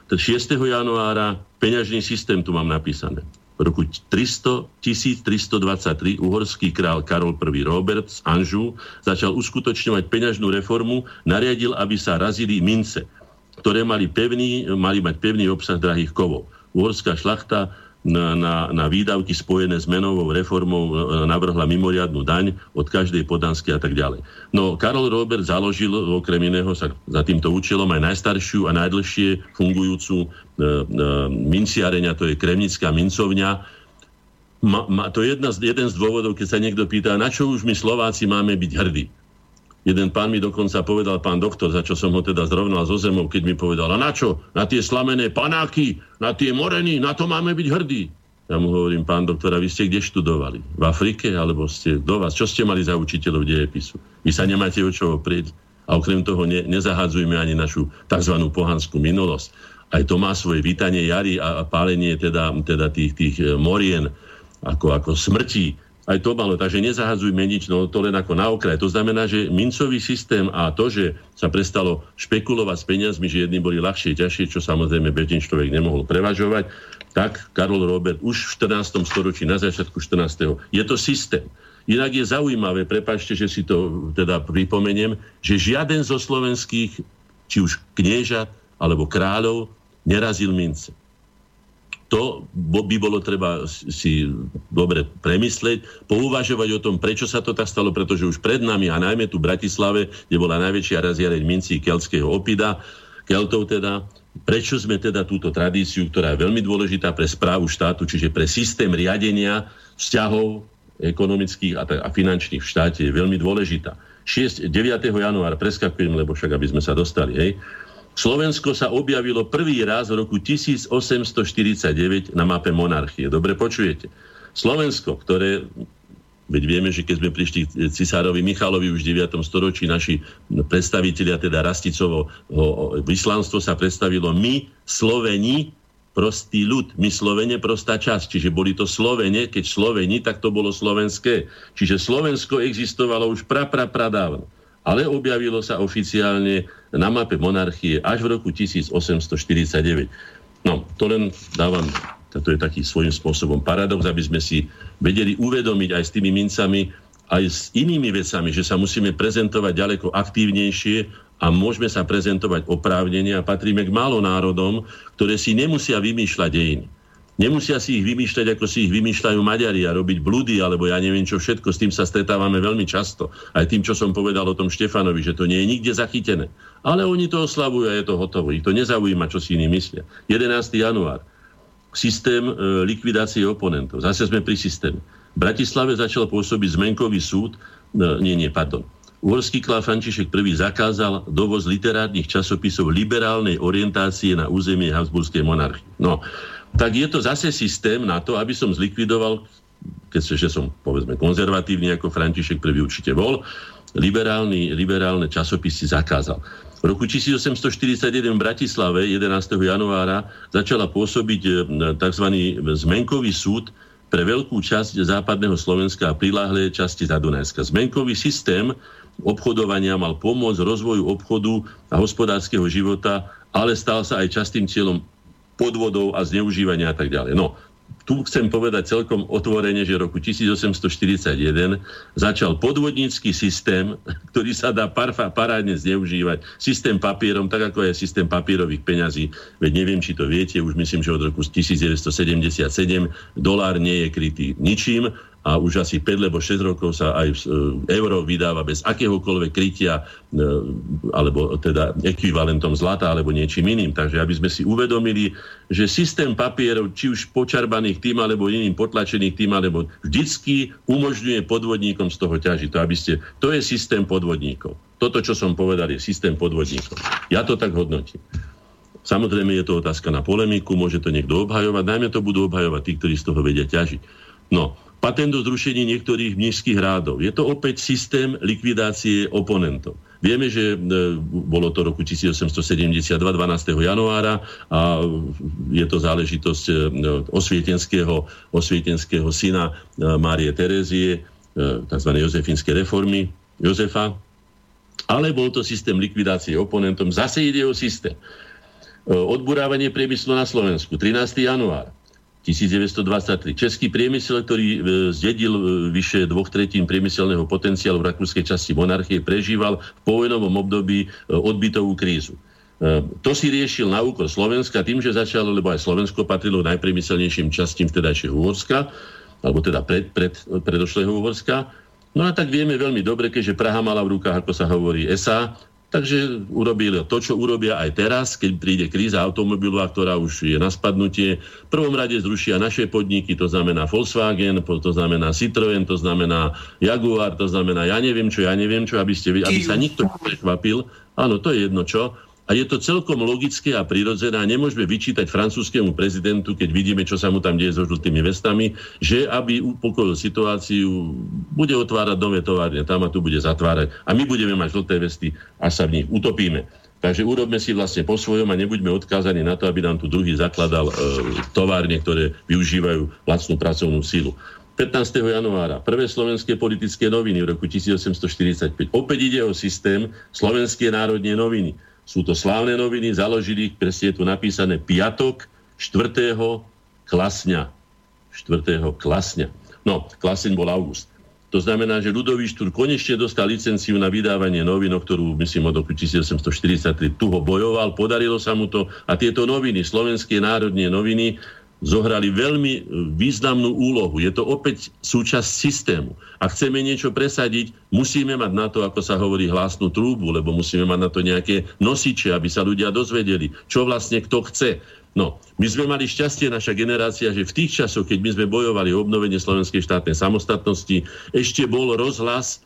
6. januára peňažný systém tu mám napísané. V roku 300, 1323 uhorský král Karol I. Robert z Anžu začal uskutočňovať peňažnú reformu, nariadil, aby sa razili mince, ktoré mali, pevný, mali mať pevný obsah drahých kovov. Uhorská šlachta na, na, na výdavky spojené s menovou reformou e, navrhla mimoriadnu daň od každej podanskej a tak ďalej. No Karol Robert založil okrem iného sa za týmto účelom aj najstaršiu a najdlhšie fungujúcu e, e, minciareň, to je Kremnická mincovňa. Ma, ma, to je jedna z, jeden z dôvodov, keď sa niekto pýta, na čo už my Slováci máme byť hrdí. Jeden pán mi dokonca povedal, pán doktor, za čo som ho teda zrovnal zo zemou, keď mi povedal, a na čo? Na tie slamené panáky, na tie moreny, na to máme byť hrdí. Ja mu hovorím, pán doktor, a vy ste kde študovali? V Afrike? Alebo ste do vás? Čo ste mali za učiteľov dejepisu? Vy sa nemáte o čo oprieť. A okrem toho ne, nezahadzujme ani našu tzv. pohanskú minulosť. Aj to má svoje vítanie jary a, a pálenie teda, teda tých, tých e, morien ako, ako smrti aj to malo. Takže nezahadzujme nič, no to len ako na okraj. To znamená, že mincový systém a to, že sa prestalo špekulovať s peniazmi, že jedni boli ľahšie, ťažšie, čo samozrejme bežný človek nemohol prevažovať, tak Karol Robert už v 14. storočí, na začiatku 14. je to systém. Inak je zaujímavé, prepačte, že si to teda pripomeniem, že žiaden zo slovenských, či už kniežat alebo kráľov, nerazil mince to by bolo treba si dobre premyslieť, pouvažovať o tom, prečo sa to tak stalo, pretože už pred nami a najmä tu v Bratislave, kde bola najväčšia raziareň mincí keltského opida, Keltov teda, prečo sme teda túto tradíciu, ktorá je veľmi dôležitá pre správu štátu, čiže pre systém riadenia vzťahov ekonomických a, a finančných v štáte je veľmi dôležitá. 6, 9. januára preskakujem, lebo však aby sme sa dostali, hej, Slovensko sa objavilo prvý raz v roku 1849 na mape monarchie. Dobre počujete. Slovensko, ktoré Veď vieme, že keď sme prišli cisárovi Michalovi už v 9. storočí, naši predstavitelia, teda Rasticovo vyslanstvo sa predstavilo my, Sloveni, prostý ľud, my Slovene, prostá časť. Čiže boli to Slovene, keď Sloveni, tak to bolo slovenské. Čiže Slovensko existovalo už pra, pra, pradávno ale objavilo sa oficiálne na mape monarchie až v roku 1849. No, to len dávam, to je taký svojím spôsobom paradox, aby sme si vedeli uvedomiť aj s tými mincami, aj s inými vecami, že sa musíme prezentovať ďaleko aktívnejšie a môžeme sa prezentovať oprávnenie a patríme k málo národom, ktoré si nemusia vymýšľať dejiny. Nemusia si ich vymýšľať, ako si ich vymýšľajú Maďari a robiť blúdy, alebo ja neviem čo všetko. S tým sa stretávame veľmi často. Aj tým, čo som povedal o tom Štefanovi, že to nie je nikde zachytené. Ale oni to oslavujú a je to hotovo. Ich to nezaujíma, čo si iní myslia. 11. január. Systém e, likvidácie oponentov. Zase sme pri systéme. V Bratislave začal pôsobiť zmenkový súd. E, nie, nie, pardon. Uhorský klá František I zakázal dovoz literárnych časopisov liberálnej orientácie na územie Habsburskej monarchie. No, tak je to zase systém na to, aby som zlikvidoval keďže som povedzme konzervatívny ako František prvý určite bol, liberálny, liberálne časopisy zakázal. V roku 1841 v Bratislave 11. januára začala pôsobiť e, tzv. zmenkový súd pre veľkú časť západného Slovenska a priláhlé časti Zadunajska. Zmenkový systém obchodovania mal pomôcť rozvoju obchodu a hospodárskeho života, ale stal sa aj častým cieľom podvodov a zneužívania a tak ďalej. No, tu chcem povedať celkom otvorene, že roku 1841 začal podvodnícky systém, ktorý sa dá parfa, parádne zneužívať, systém papierom, tak ako je systém papierových peňazí. Veď neviem, či to viete, už myslím, že od roku 1977 dolár nie je krytý ničím a už asi 5 alebo 6 rokov sa aj e, euro vydáva bez akéhokoľvek krytia e, alebo teda ekvivalentom zlata alebo niečím iným. Takže aby sme si uvedomili, že systém papierov, či už počarbaných tým alebo iným potlačených tým, alebo vždycky umožňuje podvodníkom z toho ťažiť. To, aby ste, to je systém podvodníkov. Toto, čo som povedal, je systém podvodníkov. Ja to tak hodnotím. Samozrejme je to otázka na polemiku, môže to niekto obhajovať, najmä to budú obhajovať tí, ktorí z toho vedia ťažiť. No, patent o zrušení niektorých mnížských rádov. Je to opäť systém likvidácie oponentov. Vieme, že e, bolo to roku 1872, 12. januára a je to záležitosť e, osvietenského, osvietenského syna e, Márie Terezie, tzv. jozefinské reformy, Jozefa, ale bol to systém likvidácie oponentom. Zase ide o systém. Odburávanie priemyslu na Slovensku, 13. január. 1923. Český priemysel, ktorý e, zdedil e, vyše dvoch tretín priemyselného potenciálu v rakúskej časti monarchie, prežíval v povojnovom období e, odbytovú krízu. To si riešil na úkor Slovenska tým, že začalo, lebo aj Slovensko patrilo najpriemyselnejším častím vtedajšieho Uhorska, alebo teda pred, pred, predošlého Uhorska. No a tak vieme veľmi dobre, keďže Praha mala v rukách, ako sa hovorí, ESA, Takže urobili to, čo urobia aj teraz, keď príde kríza automobilová, ktorá už je na spadnutie. V prvom rade zrušia naše podniky, to znamená Volkswagen, to znamená Citroën, to znamená Jaguar, to znamená ja neviem čo, ja neviem čo, aby, ste, aby sa nikto neprekvapil. Áno, to je jedno čo. A je to celkom logické a prirodzené a nemôžeme vyčítať francúzskému prezidentu, keď vidíme, čo sa mu tam deje so žltými vestami, že aby upokojil situáciu, bude otvárať nové továrne, tam a tu bude zatvárať. A my budeme mať žlté vesty, až sa v nich utopíme. Takže urobme si vlastne po svojom a nebuďme odkázaní na to, aby nám tu druhý zakladal e, továrne, ktoré využívajú lacnú pracovnú sílu. 15. januára prvé slovenské politické noviny v roku 1845. Opäť ide o systém Slovenské národné noviny. Sú to slávne noviny, založili ich, presne je tu napísané, piatok 4. klasňa. 4. klasňa. No, klaseň bol august. To znamená, že Ludový Štúr konečne dostal licenciu na vydávanie novín, o ktorú, myslím, od roku 1843 tu ho bojoval, podarilo sa mu to a tieto noviny, slovenské národné noviny, zohrali veľmi e, významnú úlohu. Je to opäť súčasť systému. Ak chceme niečo presadiť, musíme mať na to, ako sa hovorí, hlasnú trúbu, lebo musíme mať na to nejaké nosiče, aby sa ľudia dozvedeli, čo vlastne kto chce. No, my sme mali šťastie, naša generácia, že v tých časoch, keď my sme bojovali o obnovenie slovenskej štátnej samostatnosti, ešte bol rozhlas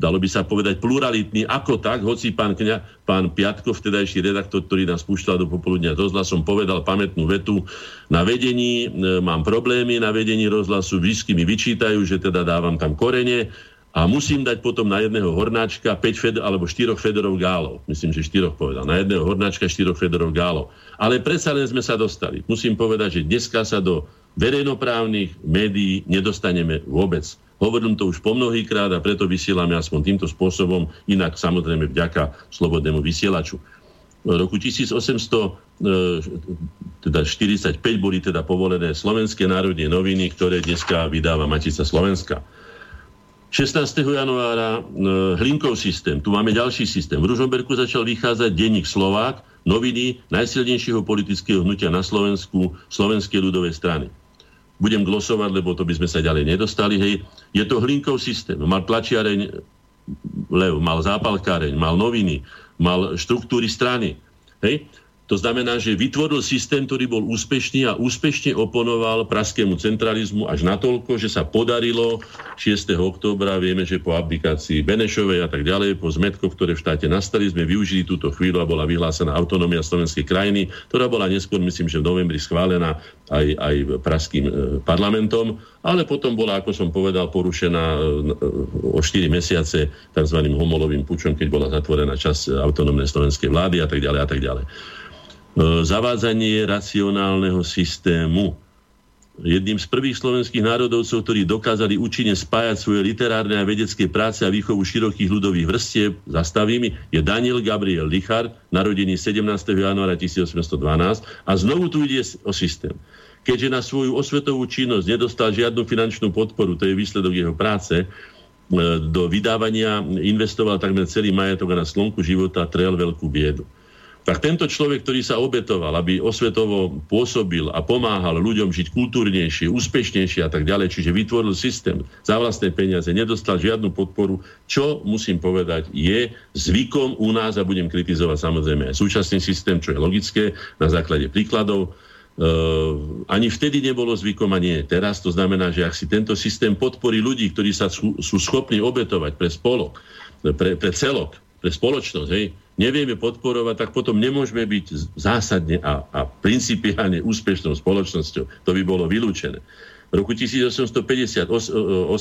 dalo by sa povedať, pluralitný ako tak, hoci pán, kňa, pán Piatkov, vtedajší redaktor, ktorý nás púšťal do popoludnia rozhlasom, povedal pamätnú vetu, na vedení e, mám problémy, na vedení rozhlasu výsky mi vyčítajú, že teda dávam tam korene a musím dať potom na jedného hornáčka 5 fed, alebo 4 Fedorov gálov. Myslím, že 4 povedal. Na jedného hornáčka 4 Fedorov gálov. Ale predsa len sme sa dostali. Musím povedať, že dneska sa do verejnoprávnych médií nedostaneme vôbec. Hovorím to už po mnohýkrát a preto vysielame aspoň týmto spôsobom, inak samozrejme vďaka slobodnému vysielaču. V roku 1845 e, boli teda povolené Slovenské národné noviny, ktoré dneska vydáva Matica Slovenska. 16. januára e, Hlinkov systém, tu máme ďalší systém. V Ružomberku začal vychádzať denník Slovák, noviny najsilnejšieho politického hnutia na Slovensku, Slovenskej ľudovej strany budem glosovať, lebo to by sme sa ďalej nedostali. Hej. Je to hlinkov systém. Mal tlačiareň Lev, mal zápalkáreň, mal noviny, mal štruktúry strany. Hej. To znamená, že vytvoril systém, ktorý bol úspešný a úspešne oponoval praskému centralizmu až natoľko, že sa podarilo 6. októbra, vieme, že po aplikácii Benešovej a tak ďalej, po zmetkoch, ktoré v štáte nastali, sme využili túto chvíľu a bola vyhlásená autonómia slovenskej krajiny, ktorá bola neskôr, myslím, že v novembri schválená aj, aj praským e, parlamentom, ale potom bola, ako som povedal, porušená e, o 4 mesiace tzv. homolovým pučom, keď bola zatvorená časť autonómnej slovenskej vlády a tak ďalej a tak ďalej. E, zavádzanie racionálneho systému. Jedným z prvých slovenských národovcov, ktorí dokázali účinne spájať svoje literárne a vedecké práce a výchovu širokých ľudových vrstiev zastavými, je Daniel Gabriel Lichard, narodený 17. januára 1812 a znovu tu ide o systém. Keďže na svoju osvetovú činnosť nedostal žiadnu finančnú podporu, to je výsledok jeho práce, e, do vydávania investoval takmer celý majetok na slnku života trel veľkú biedu tak tento človek, ktorý sa obetoval, aby osvetovo pôsobil a pomáhal ľuďom žiť kultúrnejšie, úspešnejšie a tak ďalej, čiže vytvoril systém za vlastné peniaze, nedostal žiadnu podporu, čo musím povedať je zvykom u nás a budem kritizovať samozrejme aj súčasný systém, čo je logické na základe príkladov. Uh, ani vtedy nebolo zvykom a nie teraz. To znamená, že ak si tento systém podporí ľudí, ktorí sa sú, sú schopní obetovať pre spolok, pre, pre celok, pre spoločnosť, hej, nevieme podporovať, tak potom nemôžeme byť zásadne a, a principiálne úspešnou spoločnosťou. To by bolo vylúčené. V roku 1850, 18.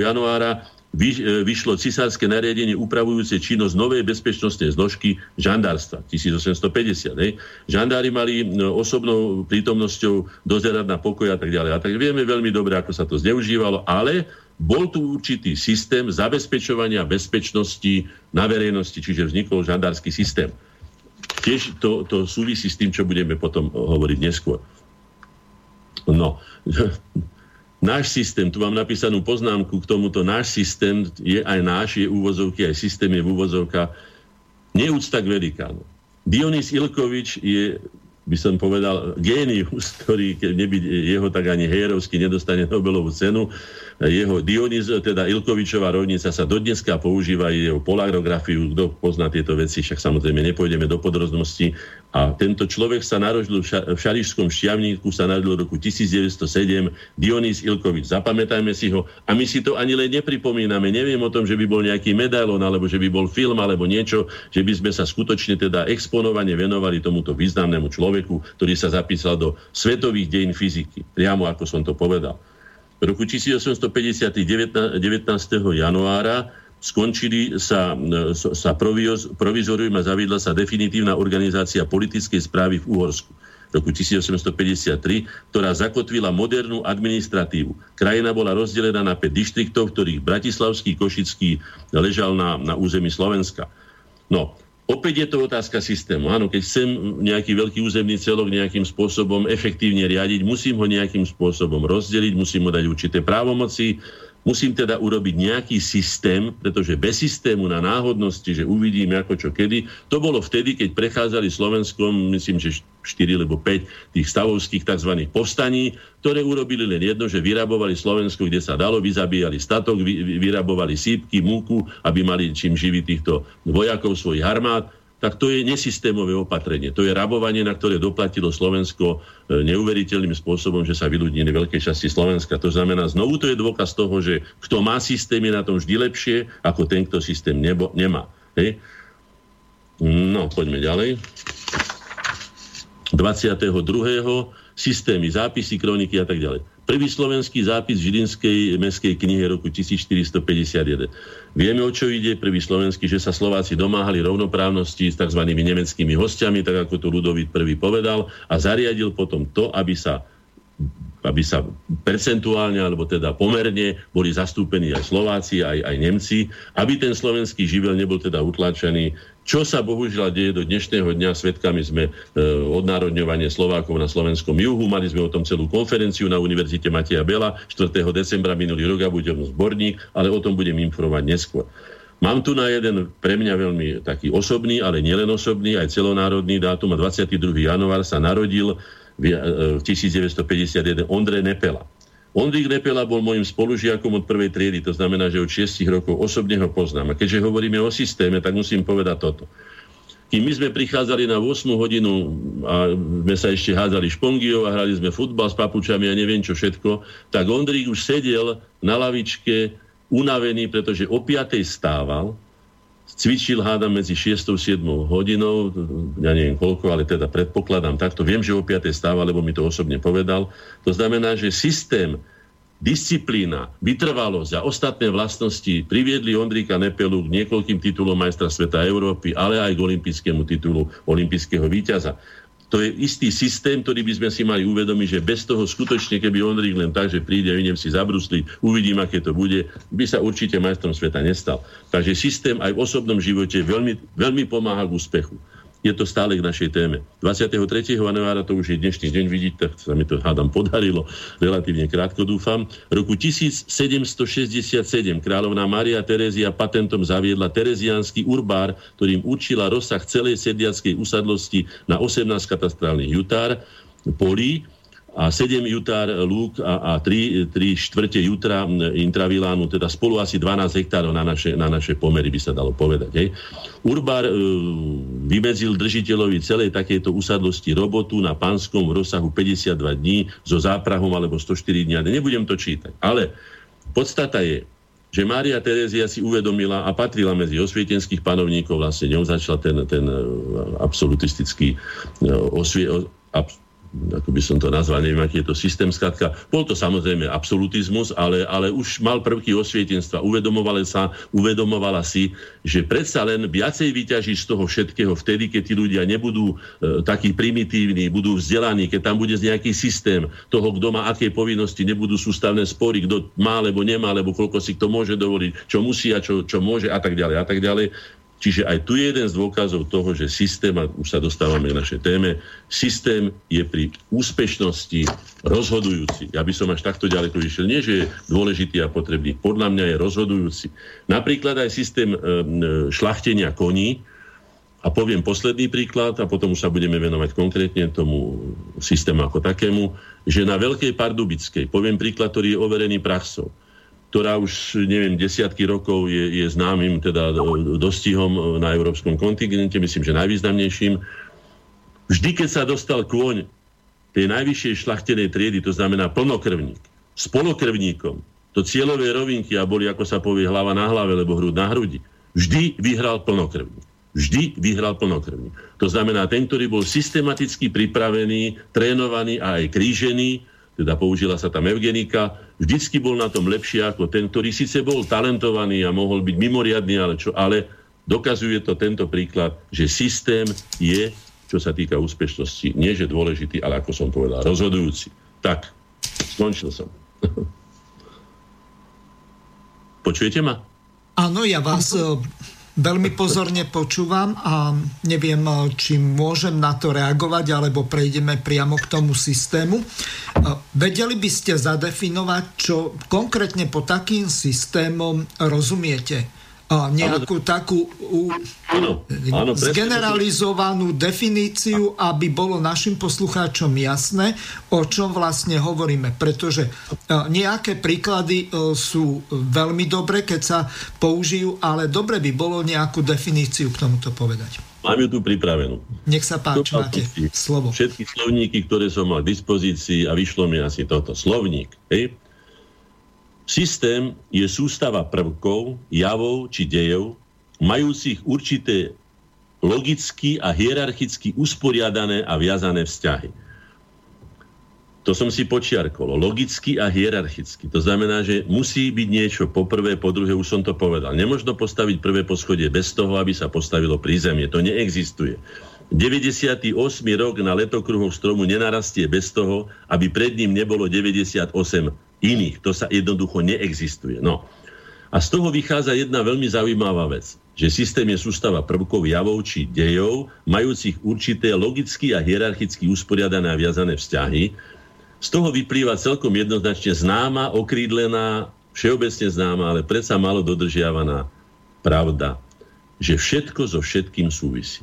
januára, e, vyšlo cisárske nariadenie upravujúce činnosť novej bezpečnostnej zložky žandárstva 1850. Ne? Žandári mali osobnou prítomnosťou dozerať na pokoj a tak ďalej. A tak vieme veľmi dobre, ako sa to zneužívalo, ale bol tu určitý systém zabezpečovania bezpečnosti na verejnosti, čiže vznikol žandársky systém. Tiež to, to súvisí s tým, čo budeme potom hovoriť neskôr. No, [LAUGHS] náš systém, tu mám napísanú poznámku k tomuto, náš systém je aj náš, je úvozovky, aj systém je v úvozovka neúcta k velikánu. Dionys Ilkovič je by som povedal, génius, [LAUGHS] ktorý, keď nebyť jeho, tak ani Hejerovský nedostane Nobelovú cenu, jeho Dioniz, teda Ilkovičová rovnica sa dodneska používa jeho polarografiu, kto pozná tieto veci, však samozrejme nepôjdeme do podrobností. A tento človek sa narodil v Šarišskom šťavníku, sa narodil v roku 1907, Dionys Ilkovič. Zapamätajme si ho a my si to ani len nepripomíname. Neviem o tom, že by bol nejaký medailon, alebo že by bol film, alebo niečo, že by sme sa skutočne teda exponovane venovali tomuto významnému človeku, ktorý sa zapísal do svetových dejín fyziky. Priamo ako som to povedal. V roku 1850. 19. januára skončili sa, sa provizorium a zaviedla sa definitívna organizácia politickej správy v Úhorsku roku 1853, ktorá zakotvila modernú administratívu. Krajina bola rozdelená na 5 dištriktov, ktorých Bratislavský, Košický ležal na, na území Slovenska. No, Opäť je to otázka systému. Áno, keď chcem nejaký veľký územný celok nejakým spôsobom efektívne riadiť, musím ho nejakým spôsobom rozdeliť, musím mu dať určité právomoci, musím teda urobiť nejaký systém, pretože bez systému na náhodnosti, že uvidíme ako čo kedy, to bolo vtedy, keď prechádzali Slovenskom, myslím, že 4 alebo 5 tých stavovských tzv. povstaní, ktoré urobili len jedno, že vyrabovali Slovensko, kde sa dalo, vyzabíjali statok, vy, vyrabovali sípky, múku, aby mali čím živiť týchto vojakov svojich armád tak to je nesystémové opatrenie. To je rabovanie, na ktoré doplatilo Slovensko e, neuveriteľným spôsobom, že sa vyľudnili veľké časti Slovenska. To znamená, znovu to je dôkaz toho, že kto má systém, je na tom vždy lepšie, ako ten, kto systém nebo, nemá. Hej? No, poďme ďalej. 22. systémy, zápisy, kroniky a tak ďalej. Prvý slovenský zápis v Žilinskej mestskej knihe roku 1451. Vieme, o čo ide. Prvý slovenský, že sa Slováci domáhali rovnoprávnosti s tzv. nemeckými hostiami, tak ako to Ludovít prvý povedal, a zariadil potom to, aby sa aby sa percentuálne, alebo teda pomerne boli zastúpení aj Slováci, aj, aj Nemci, aby ten slovenský živel nebol teda utlačený. Čo sa bohužiaľ deje do dnešného dňa, svetkami sme e, odnárodňovanie Slovákov na slovenskom juhu, mali sme o tom celú konferenciu na Univerzite Mateja Bela 4. decembra minulý rok a budem zborník, ale o tom budem informovať neskôr. Mám tu na jeden pre mňa veľmi taký osobný, ale nielen osobný, aj celonárodný dátum a 22. január sa narodil v 1951 Ondrej Nepela. Ondrík Nepela bol môjim spolužiakom od prvej triedy, to znamená, že od 6 rokov osobne ho poznám. A keďže hovoríme o systéme, tak musím povedať toto. kým my sme prichádzali na 8 hodinu a sme sa ešte hádzali špongiou a hrali sme futbal s papučami a neviem čo všetko, tak Ondrík už sedel na lavičke unavený, pretože o 5. stával, cvičil hádam medzi 6. a 7 hodinou, ja neviem koľko, ale teda predpokladám takto. Viem, že o 5. stáva, lebo mi to osobne povedal. To znamená, že systém disciplína, vytrvalosť a ostatné vlastnosti priviedli Ondríka Nepelu k niekoľkým titulom majstra sveta Európy, ale aj k olympijskému titulu olympijského víťaza. To je istý systém, ktorý by sme si mali uvedomiť, že bez toho skutočne, keby Ondrík len tak, že príde a idem si zabrusliť, uvidím, aké to bude, by sa určite majstrom sveta nestal. Takže systém aj v osobnom živote veľmi, veľmi pomáha k úspechu je to stále k našej téme. 23. januára, to už je dnešný deň, vidíte, tak sa mi to hádam podarilo, relatívne krátko dúfam. Roku 1767 kráľovná Maria Terézia patentom zaviedla tereziánsky urbár, ktorým určila rozsah celej sediackej usadlosti na 18 katastrálnych jutár polí a 7 jutár lúk a, a 3, 3 štvrte jutra intravilánu, teda spolu asi 12 hektárov na naše, na naše pomery by sa dalo povedať. Hej. Urbár e, vymedzil držiteľovi celej takejto usadlosti robotu na pánskom v rozsahu 52 dní so záprahom alebo 104 dní. Nebudem to čítať. Ale podstata je, že Mária Terézia si uvedomila a patrila medzi osvietenských panovníkov, vlastne ňou začal ten, ten e, absolutistický e, osvie, ako by som to nazval, neviem, aký je to systém, skratka. Bol to samozrejme absolutizmus, ale, ale už mal prvky osvietenstva. Uvedomovala sa, uvedomovala si, že predsa len viacej vyťaží z toho všetkého vtedy, keď tí ľudia nebudú e, takí primitívni, budú vzdelaní, keď tam bude nejaký systém toho, kto má aké povinnosti, nebudú sústavné spory, kto má alebo nemá, alebo koľko si kto môže dovoliť, čo musí a čo, čo môže a tak ďalej a tak ďalej. Čiže aj tu je jeden z dôkazov toho, že systém, a už sa dostávame k našej téme, systém je pri úspešnosti rozhodujúci. Ja by som až takto ďaleko išiel. Nie, že je dôležitý a potrebný. Podľa mňa je rozhodujúci. Napríklad aj systém e, šlachtenia koní, a poviem posledný príklad a potom už sa budeme venovať konkrétne tomu systému ako takému, že na Veľkej Pardubickej, poviem príklad, ktorý je overený praxou, ktorá už, neviem, desiatky rokov je, je známym teda dostihom na európskom kontinente, myslím, že najvýznamnejším. Vždy, keď sa dostal kôň tej najvyššej šlachtenej triedy, to znamená plnokrvník, s polokrvníkom, to cieľové rovinky a boli, ako sa povie, hlava na hlave, lebo hrud na hrudi, vždy vyhral plnokrvník. Vždy vyhral plnokrvník. To znamená, ten, ktorý bol systematicky pripravený, trénovaný a aj krížený, teda použila sa tam eugenika, vždycky bol na tom lepšie ako ten, ktorý síce bol talentovaný a mohol byť mimoriadný, ale, čo, ale dokazuje to tento príklad, že systém je, čo sa týka úspešnosti, nie že dôležitý, ale ako som povedal, rozhodujúci. Tak, skončil som. [LAUGHS] Počujete ma? Áno, ja vás veľmi pozorne počúvam a neviem, či môžem na to reagovať, alebo prejdeme priamo k tomu systému. Vedeli by ste zadefinovať, čo konkrétne po takým systémom rozumiete? Nejakú takú áno, áno, zgeneralizovanú definíciu, aby bolo našim poslucháčom jasné, o čom vlastne hovoríme. Pretože nejaké príklady e, sú veľmi dobré, keď sa použijú, ale dobre by bolo nejakú definíciu k tomuto povedať. Mám ju tu pripravenú. Nech sa páči, máte slovo. Všetky slovníky, ktoré som mal k dispozícii a vyšlo mi asi toto. Slovník. Hej? Systém je sústava prvkov, javov či dejov, majúcich určité logicky a hierarchicky usporiadané a viazané vzťahy. To som si počiarkol. Logicky a hierarchicky. To znamená, že musí byť niečo po prvé, po druhé, už som to povedal. Nemožno postaviť prvé poschodie bez toho, aby sa postavilo prízemie. To neexistuje. 98. rok na letokruhoch stromu nenarastie bez toho, aby pred ním nebolo 98 iných. To sa jednoducho neexistuje. No. A z toho vychádza jedna veľmi zaujímavá vec, že systém je sústava prvkov javov či dejov, majúcich určité logicky a hierarchicky usporiadané a viazané vzťahy. Z toho vyplýva celkom jednoznačne známa, okrídlená, všeobecne známa, ale predsa malo dodržiavaná pravda, že všetko so všetkým súvisí.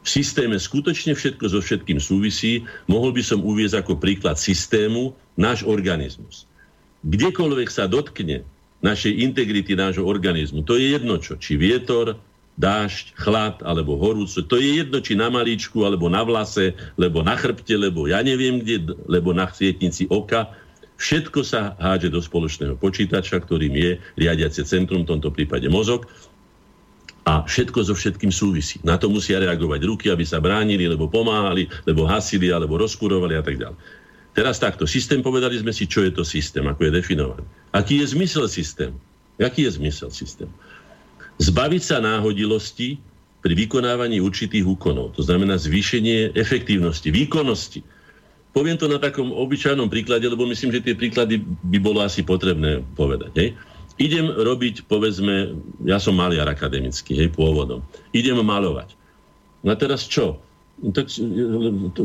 V systéme skutočne všetko so všetkým súvisí. Mohol by som uvieť ako príklad systému náš organizmus kdekoľvek sa dotkne našej integrity, nášho organizmu, to je jedno čo, či vietor, dážď, chlad alebo horúco. To je jedno, či na malíčku, alebo na vlase, lebo na chrbte, lebo ja neviem kde, lebo na sietnici oka. Všetko sa hádže do spoločného počítača, ktorým je riadiace centrum, v tomto prípade mozog. A všetko so všetkým súvisí. Na to musia reagovať ruky, aby sa bránili, lebo pomáhali, lebo hasili, alebo rozkurovali a tak ďalej. Teraz takto. Systém, povedali sme si, čo je to systém, ako je definovaný. Aký je zmysel systému? Aký je zmysel systému? Zbaviť sa náhodilosti pri vykonávaní určitých úkonov. To znamená zvýšenie efektívnosti, výkonnosti. Poviem to na takom obyčajnom príklade, lebo myslím, že tie príklady by bolo asi potrebné povedať. Hej. Idem robiť, povedzme, ja som maliar akademický, hej, pôvodom. Idem malovať. No a teraz čo? No tak to,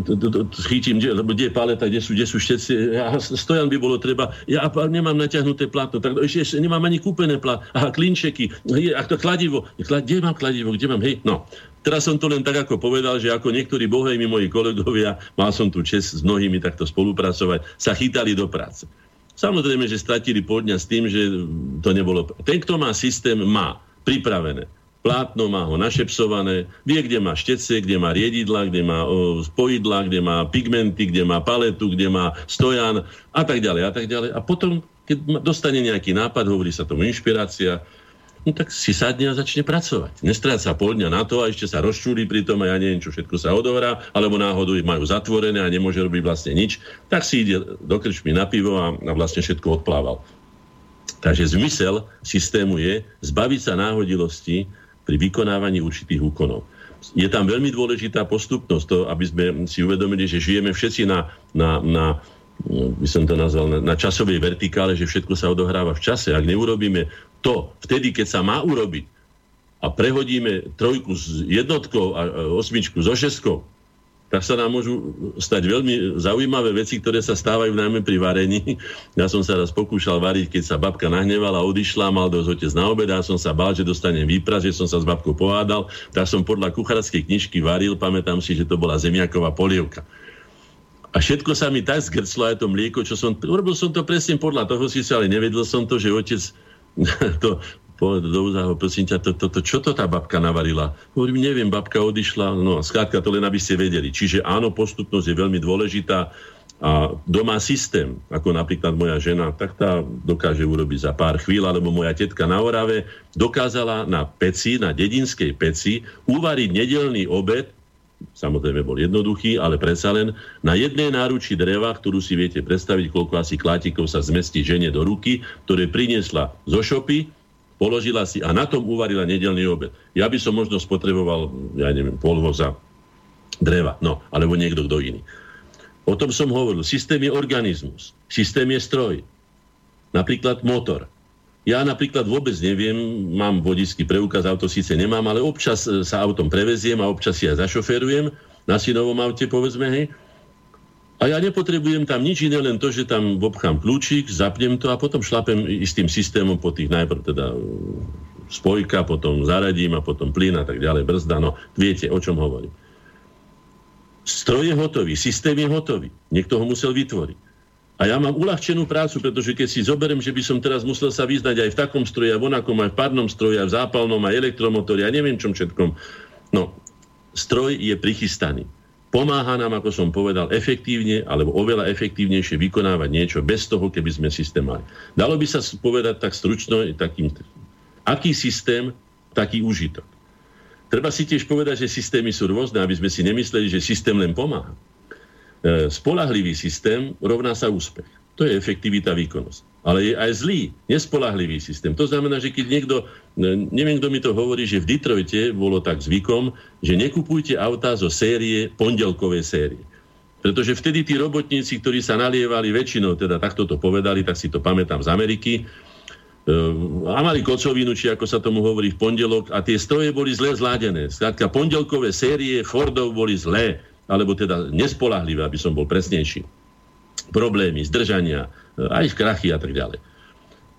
chytím, lebo kde je paleta, kde sú, kde sú všetci. Ja, stojan by bolo treba. Ja nemám natiahnuté plátno, tak ešte, ešte nemám ani kúpené plátno. Aha, klinčeky. Je, a to kladivo. Kde mám kladivo? Kde mám? Hej, no. Teraz som to len tak ako povedal, že ako niektorí bohejmi moji kolegovia, mal som tu čest s mnohými takto spolupracovať, sa chytali do práce. Samozrejme, že stratili podňa s tým, že to nebolo... Ten, kto má systém, má pripravené plátno, má ho našepsované, vie, kde má štece, kde má riedidla, kde má o, spojidla, kde má pigmenty, kde má paletu, kde má stojan a tak ďalej a tak ďalej. A potom, keď dostane nejaký nápad, hovorí sa tomu inšpirácia, no tak si sadne a začne pracovať. Nestráca pol dňa na to a ešte sa rozčúli pri tom a ja neviem, čo všetko sa odohrá, alebo náhodou ich majú zatvorené a nemôže robiť vlastne nič, tak si ide do krčmy na pivo a, a vlastne všetko odplával. Takže zmysel systému je zbaviť sa náhodilosti, pri vykonávaní určitých úkonov. Je tam veľmi dôležitá postupnosť, to, aby sme si uvedomili, že žijeme všetci na, na, na by som to nazval, na, na časovej vertikále, že všetko sa odohráva v čase. Ak neurobíme to vtedy, keď sa má urobiť a prehodíme trojku s jednotkou a osmičku so šestkou, tak sa nám môžu stať veľmi zaujímavé veci, ktoré sa stávajú najmä pri varení. Ja som sa raz pokúšal variť, keď sa babka nahnevala, odišla, mal dosť otec na obed a som sa bál, že dostanem výpras, že som sa s babkou pohádal, tak som podľa kuchárskej knižky varil, pamätám si, že to bola zemiaková polievka. A všetko sa mi tak zgrclo aj to mlieko, čo som... Urobil som to presne podľa toho, si sa, ale nevedel som to, že otec [LAUGHS] to povedal do úzaho, prosím ťa, to, to, to, čo to tá babka navarila? Hovorím, neviem, babka odišla, no skrátka to len, aby ste vedeli. Čiže áno, postupnosť je veľmi dôležitá a doma systém, ako napríklad moja žena, tak tá dokáže urobiť za pár chvíľ, alebo moja tetka na Orave dokázala na peci, na dedinskej peci, uvariť nedelný obed, samozrejme bol jednoduchý, ale predsa len na jednej náruči dreva, ktorú si viete predstaviť, koľko asi klátikov sa zmestí žene do ruky, ktoré priniesla zo šopy, položila si a na tom uvarila nedelný obed. Ja by som možno spotreboval, ja neviem, pol voza dreva, no, alebo niekto kto iný. O tom som hovoril. Systém je organizmus. Systém je stroj. Napríklad motor. Ja napríklad vôbec neviem, mám vodický preukaz, auto síce nemám, ale občas e, sa autom preveziem a občas si aj zašoferujem na synovom aute, povedzme, hej. A ja nepotrebujem tam nič iné, len to, že tam obchám kľúčik, zapnem to a potom šlapem istým systémom po tých najprv teda uh, spojka, potom zaradím a potom plyn a tak ďalej, brzda. No, viete, o čom hovorím. Stroj je hotový, systém je hotový. Niekto ho musel vytvoriť. A ja mám uľahčenú prácu, pretože keď si zoberiem, že by som teraz musel sa vyznať aj v takom stroji, aj v onakom, aj v párnom stroji, aj v zápalnom, aj elektromotori, ja neviem čom všetkom. No, stroj je prichystaný pomáha nám, ako som povedal, efektívne alebo oveľa efektívnejšie vykonávať niečo bez toho, keby sme systém mali. Dalo by sa povedať tak stručno, takým, aký systém, taký užitok. Treba si tiež povedať, že systémy sú rôzne, aby sme si nemysleli, že systém len pomáha. E, spolahlivý systém rovná sa úspech. To je efektivita, výkonnosť ale je aj zlý, nespolahlivý systém. To znamená, že keď niekto, neviem, kto mi to hovorí, že v Detroite bolo tak zvykom, že nekupujte autá zo série, pondelkovej série. Pretože vtedy tí robotníci, ktorí sa nalievali väčšinou, teda takto to povedali, tak si to pamätám z Ameriky, uh, a mali kocovinu, či ako sa tomu hovorí v pondelok, a tie stroje boli zle zladené. Skrátka, pondelkové série Fordov boli zlé, alebo teda nespolahlivé, aby som bol presnejší. Problémy, zdržania, aj v krachy a tak ďalej.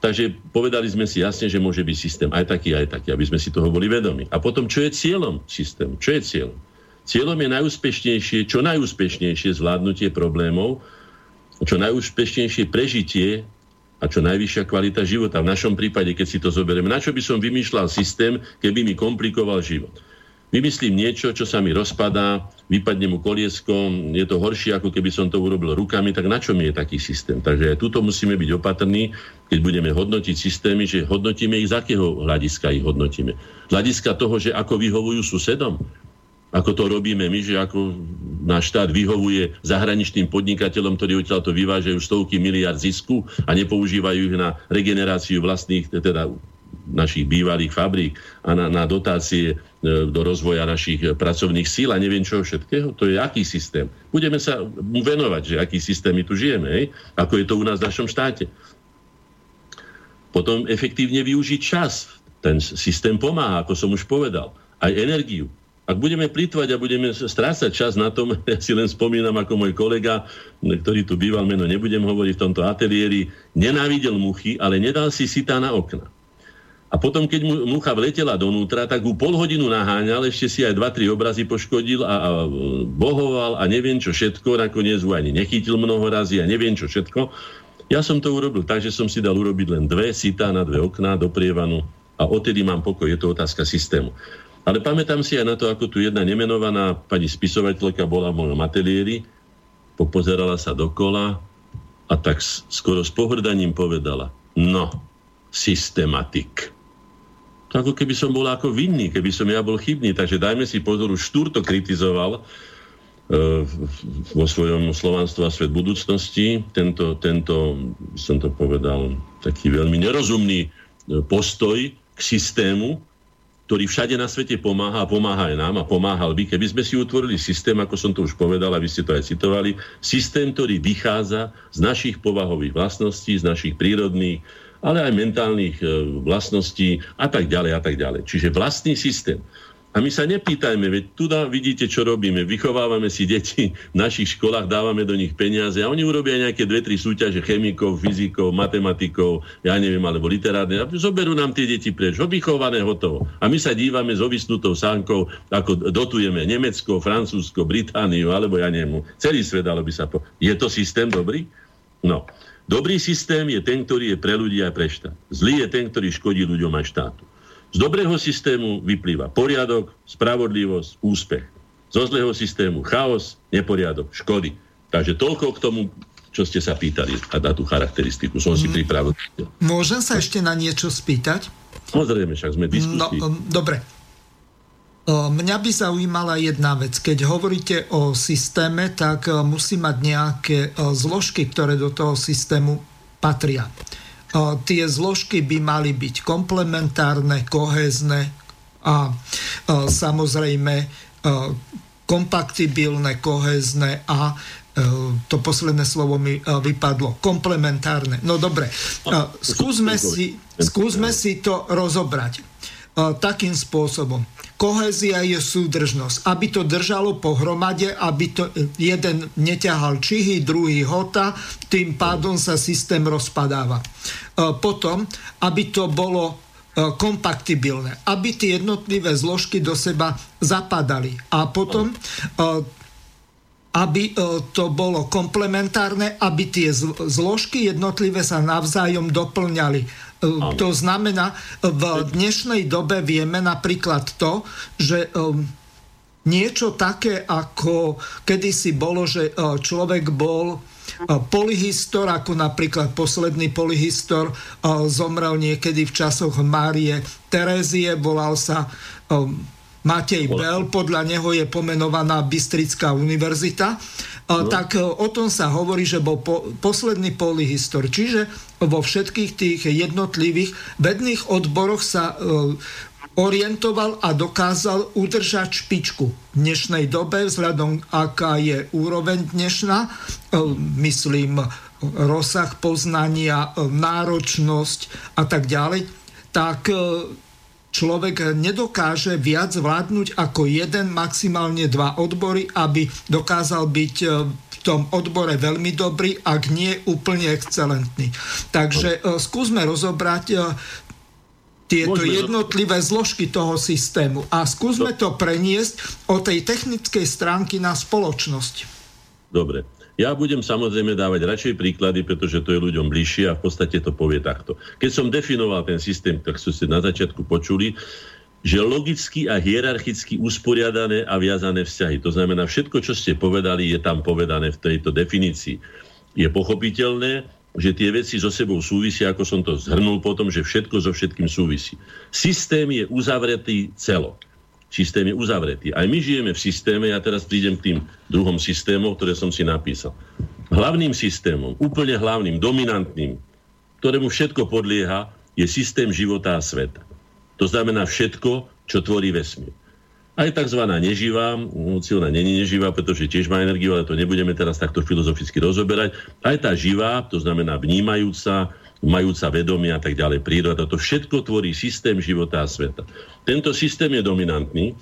Takže povedali sme si jasne, že môže byť systém aj taký, aj taký, aby sme si toho boli vedomi. A potom, čo je cieľom systému? Čo je cieľom? Cieľom je najúspešnejšie, čo najúspešnejšie zvládnutie problémov, čo najúspešnejšie prežitie a čo najvyššia kvalita života. V našom prípade, keď si to zoberieme, na čo by som vymýšľal systém, keby mi komplikoval život. Vymyslím niečo, čo sa mi rozpadá, vypadne mu koliesko, je to horšie, ako keby som to urobil rukami, tak na čo mi je taký systém? Takže aj tuto musíme byť opatrní, keď budeme hodnotiť systémy, že hodnotíme ich z akého hľadiska ich hodnotíme. Hľadiska toho, že ako vyhovujú susedom, ako to robíme my, že ako náš štát vyhovuje zahraničným podnikateľom, ktorí odtiaľ to vyvážajú stovky miliard zisku a nepoužívajú ich na regeneráciu vlastných, teda našich bývalých fabrík a na, na dotácie do rozvoja našich pracovných síl a neviem čo všetkého. To je aký systém? Budeme sa venovať, že aký systém my tu žijeme, hej? ako je to u nás v našom štáte. Potom efektívne využiť čas. Ten systém pomáha, ako som už povedal. Aj energiu. Ak budeme plýtvať a budeme strácať čas na tom, [LAUGHS] ja si len spomínam, ako môj kolega, ktorý tu býval, meno nebudem hovoriť v tomto ateliéri, nenávidel muchy, ale nedal si sitá na okna. A potom, keď mu mucha vletela donútra, tak ho pol hodinu naháňal, ešte si aj dva, tri obrazy poškodil a, a bohoval a neviem čo všetko, nakoniec ho ani nechytil mnoho razy a neviem čo všetko. Ja som to urobil tak, že som si dal urobiť len dve sitá na dve okná do prievanu a odtedy mám pokoj, je to otázka systému. Ale pamätám si aj na to, ako tu jedna nemenovaná pani spisovateľka bola v mojom ateliéri, popozerala sa dokola a tak skoro s pohrdaním povedala, no, systematik. Ako keby som bol ako vinný, keby som ja bol chybný. Takže dajme si pozor, už Štúr to kritizoval e, vo svojom Slovanstvo a svet budúcnosti. Tento, tento, som to povedal, taký veľmi nerozumný e, postoj k systému, ktorý všade na svete pomáha a pomáha aj nám a pomáhal by, keby sme si utvorili systém, ako som to už povedal a vy ste to aj citovali, systém, ktorý vychádza z našich povahových vlastností, z našich prírodných, ale aj mentálnych e, vlastností a tak ďalej a tak ďalej. Čiže vlastný systém. A my sa nepýtajme, veď tu vidíte, čo robíme. Vychovávame si deti v našich školách, dávame do nich peniaze a oni urobia nejaké dve, tri súťaže chemikov, fyzikov, matematikov, ja neviem, alebo literárne. A zoberú nám tie deti preč, vychované, hotovo. A my sa dívame s ovisnutou sánkou, ako dotujeme Nemecko, Francúzsko, Britániu, alebo ja neviem, celý svet, ale by sa po... Je to systém dobrý? No. Dobrý systém je ten, ktorý je pre ľudí a pre štát. Zlý je ten, ktorý škodí ľuďom a štátu. Z dobrého systému vyplýva poriadok, spravodlivosť, úspech. Zo zlého systému chaos, neporiadok, škody. Takže toľko k tomu, čo ste sa pýtali a na tú charakteristiku. Som si mm. pripravil. Môžem sa ešte na niečo spýtať? Samozrejme, však sme diskusí. No, dobre. Mňa by zaujímala jedna vec. Keď hovoríte o systéme, tak musí mať nejaké zložky, ktoré do toho systému patria. Tie zložky by mali byť komplementárne, kohézne a samozrejme kompaktibilné, kohézne a to posledné slovo mi vypadlo, komplementárne. No dobre, skúsme si, skúsme si to rozobrať takým spôsobom kohézia je súdržnosť. Aby to držalo pohromade, aby to jeden neťahal čihy, druhý hota, tým pádom sa systém rozpadáva. E, potom, aby to bolo e, kompaktibilné, aby tie jednotlivé zložky do seba zapadali. A potom e, aby to bolo komplementárne, aby tie zložky jednotlivé sa navzájom doplňali to znamená, v dnešnej dobe vieme napríklad to, že ehm, niečo také, ako kedysi bolo, že e, človek bol e, polyhistor, ako napríklad posledný polyhistor e, zomrel niekedy v časoch Márie Terézie, volal sa ehm, Matej Bel, podľa neho je pomenovaná Bystrická univerzita, no. tak o tom sa hovorí, že bol po, posledný polyhistor. Čiže vo všetkých tých jednotlivých vedných odboroch sa e, orientoval a dokázal udržať špičku v dnešnej dobe, vzhľadom aká je úroveň dnešná, e, myslím rozsah poznania, e, náročnosť a tak ďalej, tak človek nedokáže viac vládnuť ako jeden, maximálne dva odbory, aby dokázal byť tom odbore veľmi dobrý, ak nie úplne excelentný. Takže uh, skúsme rozobrať uh, tieto Môžeme jednotlivé zložky toho systému a skúsme to preniesť o tej technickej stránky na spoločnosť. Dobre. Ja budem samozrejme dávať radšej príklady, pretože to je ľuďom bližšie a v podstate to povie takto. Keď som definoval ten systém, tak ste na začiatku počuli, že logicky a hierarchicky usporiadané a viazané vzťahy. To znamená, všetko, čo ste povedali, je tam povedané v tejto definícii. Je pochopiteľné, že tie veci so sebou súvisia, ako som to zhrnul potom, že všetko so všetkým súvisí. Systém je uzavretý celo. Systém je uzavretý. Aj my žijeme v systéme, ja teraz prídem k tým druhom systémom, ktoré som si napísal. Hlavným systémom, úplne hlavným, dominantným, ktorému všetko podlieha, je systém života a sveta. To znamená všetko, čo tvorí vesmír. Aj tzv. neživá, hoci ona není neživá, pretože tiež má energiu, ale to nebudeme teraz takto filozoficky rozoberať. Aj tá živá, to znamená vnímajúca, majúca vedomie a tak ďalej, príroda, to všetko tvorí systém života a sveta. Tento systém je dominantný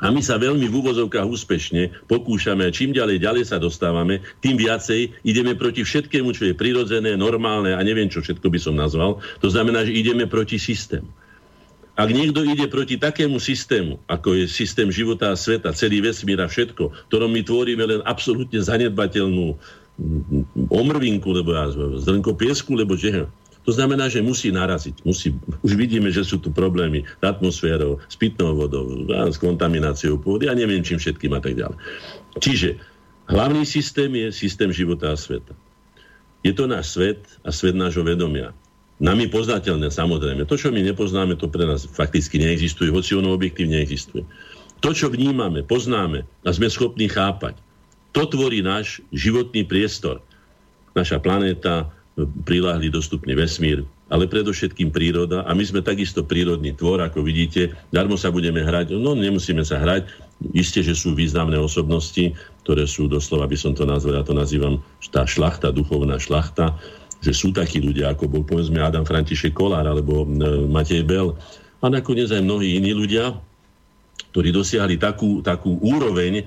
a my sa veľmi v úvozovkách úspešne pokúšame a čím ďalej, ďalej sa dostávame, tým viacej ideme proti všetkému, čo je prirodzené, normálne a neviem, čo všetko by som nazval. To znamená, že ideme proti systému. Ak niekto ide proti takému systému, ako je systém života a sveta, celý vesmír a všetko, ktorom my tvoríme len absolútne zanedbateľnú omrvinku, lebo ja, zrnko piesku, lebo že to znamená, že musí naraziť. Musí, už vidíme, že sú tu problémy s atmosférou, s pitnou vodou, s kontamináciou pôdy a neviem čím všetkým a tak ďalej. Čiže hlavný systém je systém života a sveta. Je to náš svet a svet nášho vedomia nami poznateľné, samozrejme. To, čo my nepoznáme, to pre nás fakticky neexistuje, hoci ono objektívne existuje. To, čo vnímame, poznáme a sme schopní chápať, to tvorí náš životný priestor. Naša planéta, priláhli dostupný vesmír, ale predovšetkým príroda. A my sme takisto prírodný tvor, ako vidíte. Darmo sa budeme hrať, no nemusíme sa hrať. Isté, že sú významné osobnosti, ktoré sú doslova, by som to nazval, ja to nazývam tá šlachta, duchovná šlachta, že sú takí ľudia, ako bol povedzme Adam František Kolár alebo e, Matej Bel a nakoniec aj mnohí iní ľudia, ktorí dosiahli takú, takú úroveň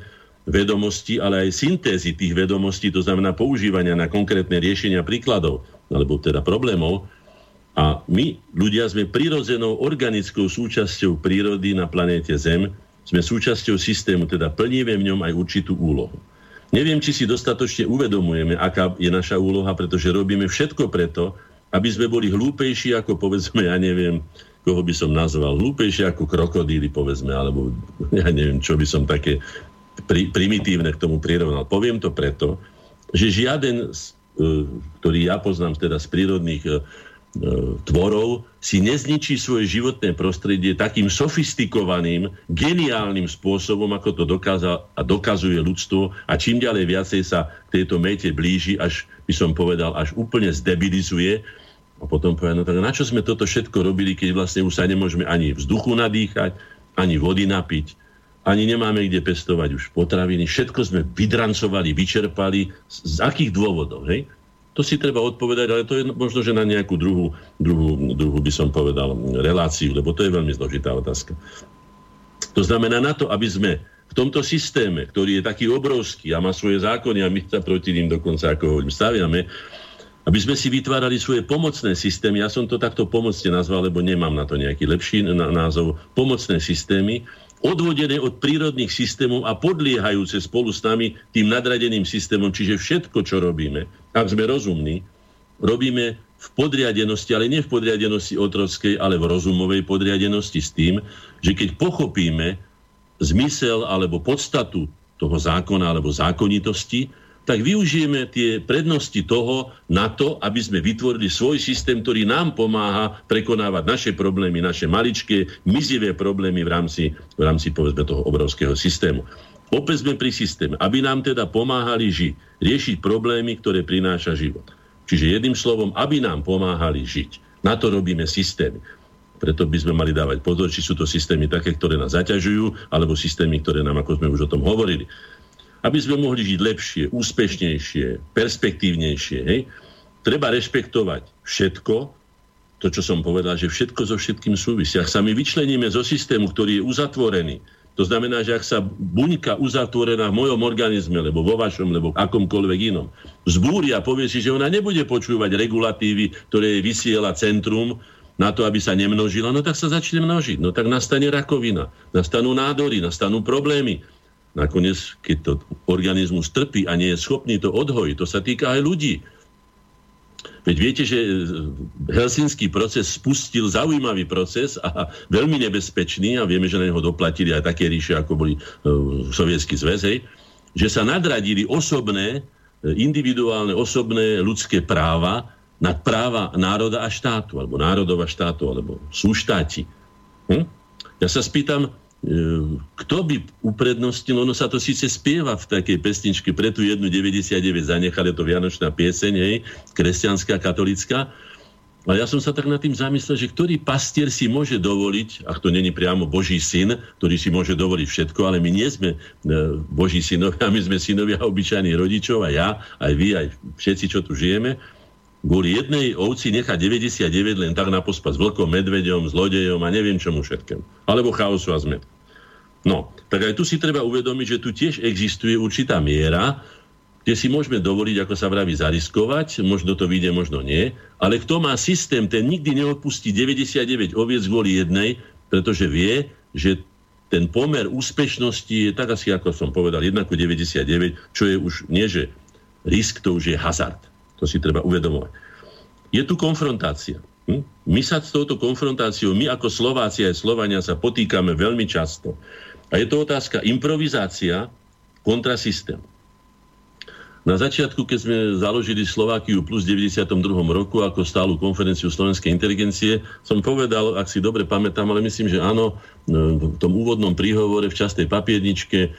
vedomosti, ale aj syntézy tých vedomostí, to znamená používania na konkrétne riešenia príkladov, alebo teda problémov. A my, ľudia, sme prirodzenou organickou súčasťou prírody na planéte Zem, sme súčasťou systému, teda plníme v ňom aj určitú úlohu. Neviem, či si dostatočne uvedomujeme, aká je naša úloha, pretože robíme všetko preto, aby sme boli hlúpejší ako, povedzme, ja neviem, koho by som nazval, hlúpejší ako krokodíly, povedzme, alebo ja neviem, čo by som také pri, primitívne k tomu prirovnal. Poviem to preto, že žiaden, e, ktorý ja poznám teda z prírodných e, E, tvorov si nezničí svoje životné prostredie takým sofistikovaným, geniálnym spôsobom, ako to dokázal a dokazuje ľudstvo a čím ďalej viacej sa k tejto mete blíži, až by som povedal, až úplne zdebilizuje. A potom povedal, no tak na čo sme toto všetko robili, keď vlastne už sa nemôžeme ani vzduchu nadýchať, ani vody napiť, ani nemáme kde pestovať už potraviny. Všetko sme vydrancovali, vyčerpali. Z, akých dôvodov? Hej? To si treba odpovedať, ale to je možno, že na nejakú druhú, druhú, druhú by som povedal, reláciu, lebo to je veľmi zložitá otázka. To znamená na to, aby sme v tomto systéme, ktorý je taký obrovský a má svoje zákony a my sa proti ním dokonca, ako hovorím, staviame, aby sme si vytvárali svoje pomocné systémy. Ja som to takto pomocne nazval, lebo nemám na to nejaký lepší názov. Pomocné systémy, odvodené od prírodných systémov a podliehajúce spolu s nami tým nadradeným systémom. Čiže všetko, čo robíme, ak sme rozumní, robíme v podriadenosti, ale nie v podriadenosti otrockej, ale v rozumovej podriadenosti s tým, že keď pochopíme zmysel alebo podstatu toho zákona alebo zákonitosti, tak využijeme tie prednosti toho na to, aby sme vytvorili svoj systém, ktorý nám pomáha prekonávať naše problémy, naše maličké, mizivé problémy v rámci, v rámci povedzme toho obrovského systému. Opäť sme pri systéme, aby nám teda pomáhali žiť, riešiť problémy, ktoré prináša život. Čiže jedným slovom, aby nám pomáhali žiť. Na to robíme systémy. Preto by sme mali dávať pozor, či sú to systémy také, ktoré nás zaťažujú, alebo systémy, ktoré nám, ako sme už o tom hovorili, aby sme mohli žiť lepšie, úspešnejšie, perspektívnejšie. Hej? Treba rešpektovať všetko, to, čo som povedal, že všetko so všetkým súvisí. Ak sa my vyčleníme zo systému, ktorý je uzatvorený, to znamená, že ak sa buňka uzatvorená v mojom organizme, lebo vo vašom, lebo akomkoľvek inom, zbúri a povie si, že ona nebude počúvať regulatívy, ktoré vysiela centrum na to, aby sa nemnožila, no tak sa začne množiť. No tak nastane rakovina, nastanú nádory, nastanú problémy nakoniec, keď to organizmus trpí a nie je schopný to odhojiť, to sa týka aj ľudí. Veď viete, že helsinský proces spustil zaujímavý proces a veľmi nebezpečný a vieme, že na neho doplatili aj také ríše, ako boli uh, sovietský zväz, hej, že sa nadradili osobné, individuálne, osobné ľudské práva nad práva národa a štátu, alebo národov a štátu, alebo súštáti. Hm? Ja sa spýtam, kto by uprednostil, ono sa to síce spieva v takej pesničke, pre tú jednu 99 zanechali to Vianočná pieseň, hej, kresťanská, katolická, ale ja som sa tak nad tým zamyslel, že ktorý pastier si môže dovoliť, ak to není priamo Boží syn, ktorý si môže dovoliť všetko, ale my nie sme e, Boží synovia, [LAUGHS] my sme synovia obyčajných rodičov a ja, aj vy, aj všetci, čo tu žijeme, kvôli jednej ovci nechá 99 len tak na pospas vlkom, medveďom, zlodejom a neviem čomu všetkému. Alebo chaosu a zmet. No, tak aj tu si treba uvedomiť, že tu tiež existuje určitá miera, kde si môžeme dovoliť, ako sa vraví, zariskovať, možno to vyjde, možno nie, ale kto má systém, ten nikdy neodpustí 99 oviec kvôli jednej, pretože vie, že ten pomer úspešnosti je tak asi, ako som povedal, 1 99, čo je už nie, že risk, to už je hazard. To si treba uvedomovať. Je tu konfrontácia. Hm? My sa s touto konfrontáciou, my ako Slováci aj Slovania sa potýkame veľmi často. A je to otázka improvizácia kontra systém. Na začiatku, keď sme založili Slovákiu plus v 92. roku ako stálu konferenciu slovenskej inteligencie, som povedal, ak si dobre pamätám, ale myslím, že áno, v tom úvodnom príhovore v častej papierničke e,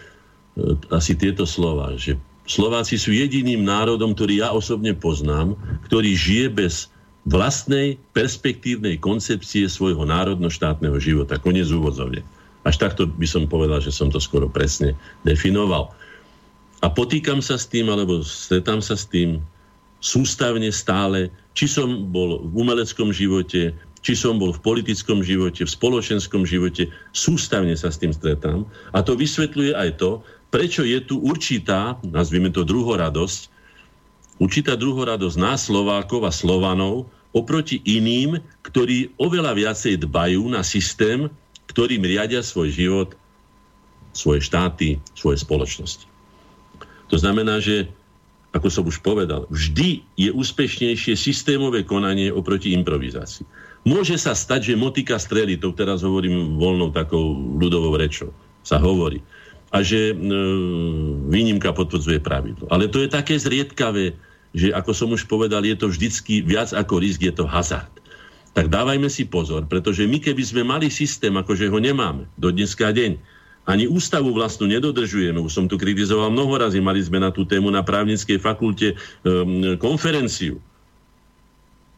asi tieto slova, že Slováci sú jediným národom, ktorý ja osobne poznám, ktorý žije bez vlastnej perspektívnej koncepcie svojho národno-štátneho života. Konec úvodzovne. Až takto by som povedal, že som to skoro presne definoval. A potýkam sa s tým, alebo stretám sa s tým sústavne stále, či som bol v umeleckom živote, či som bol v politickom živote, v spoločenskom živote, sústavne sa s tým stretám. A to vysvetľuje aj to, prečo je tu určitá, nazvime to druhoradosť, určitá druhoradosť nás Slovákov a Slovanov oproti iným, ktorí oveľa viacej dbajú na systém, ktorým riadia svoj život, svoje štáty, svoje spoločnosti. To znamená, že, ako som už povedal, vždy je úspešnejšie systémové konanie oproti improvizácii. Môže sa stať, že motika strely, to teraz hovorím voľnou takou ľudovou rečou, sa hovorí a že e, výnimka potvrdzuje pravidlo. Ale to je také zriedkavé, že ako som už povedal, je to vždycky viac ako risk, je to hazard. Tak dávajme si pozor, pretože my keby sme mali systém, akože ho nemáme do dneska deň, ani ústavu vlastnú nedodržujeme. Už som tu kritizoval mnoho razy, mali sme na tú tému na právnickej fakulte um, konferenciu,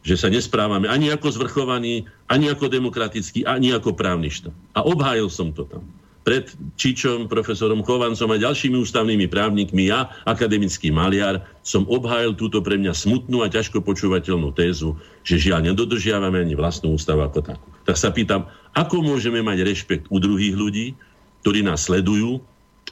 že sa nesprávame ani ako zvrchovaný, ani ako demokratický, ani ako právny štát. A obhájil som to tam pred Čičom, profesorom Chovancom a ďalšími ústavnými právnikmi, ja, akademický maliar, som obhájil túto pre mňa smutnú a ťažko počúvateľnú tézu, že žiaľ nedodržiavame ani vlastnú ústavu ako takú. Tak sa pýtam, ako môžeme mať rešpekt u druhých ľudí, ktorí nás sledujú,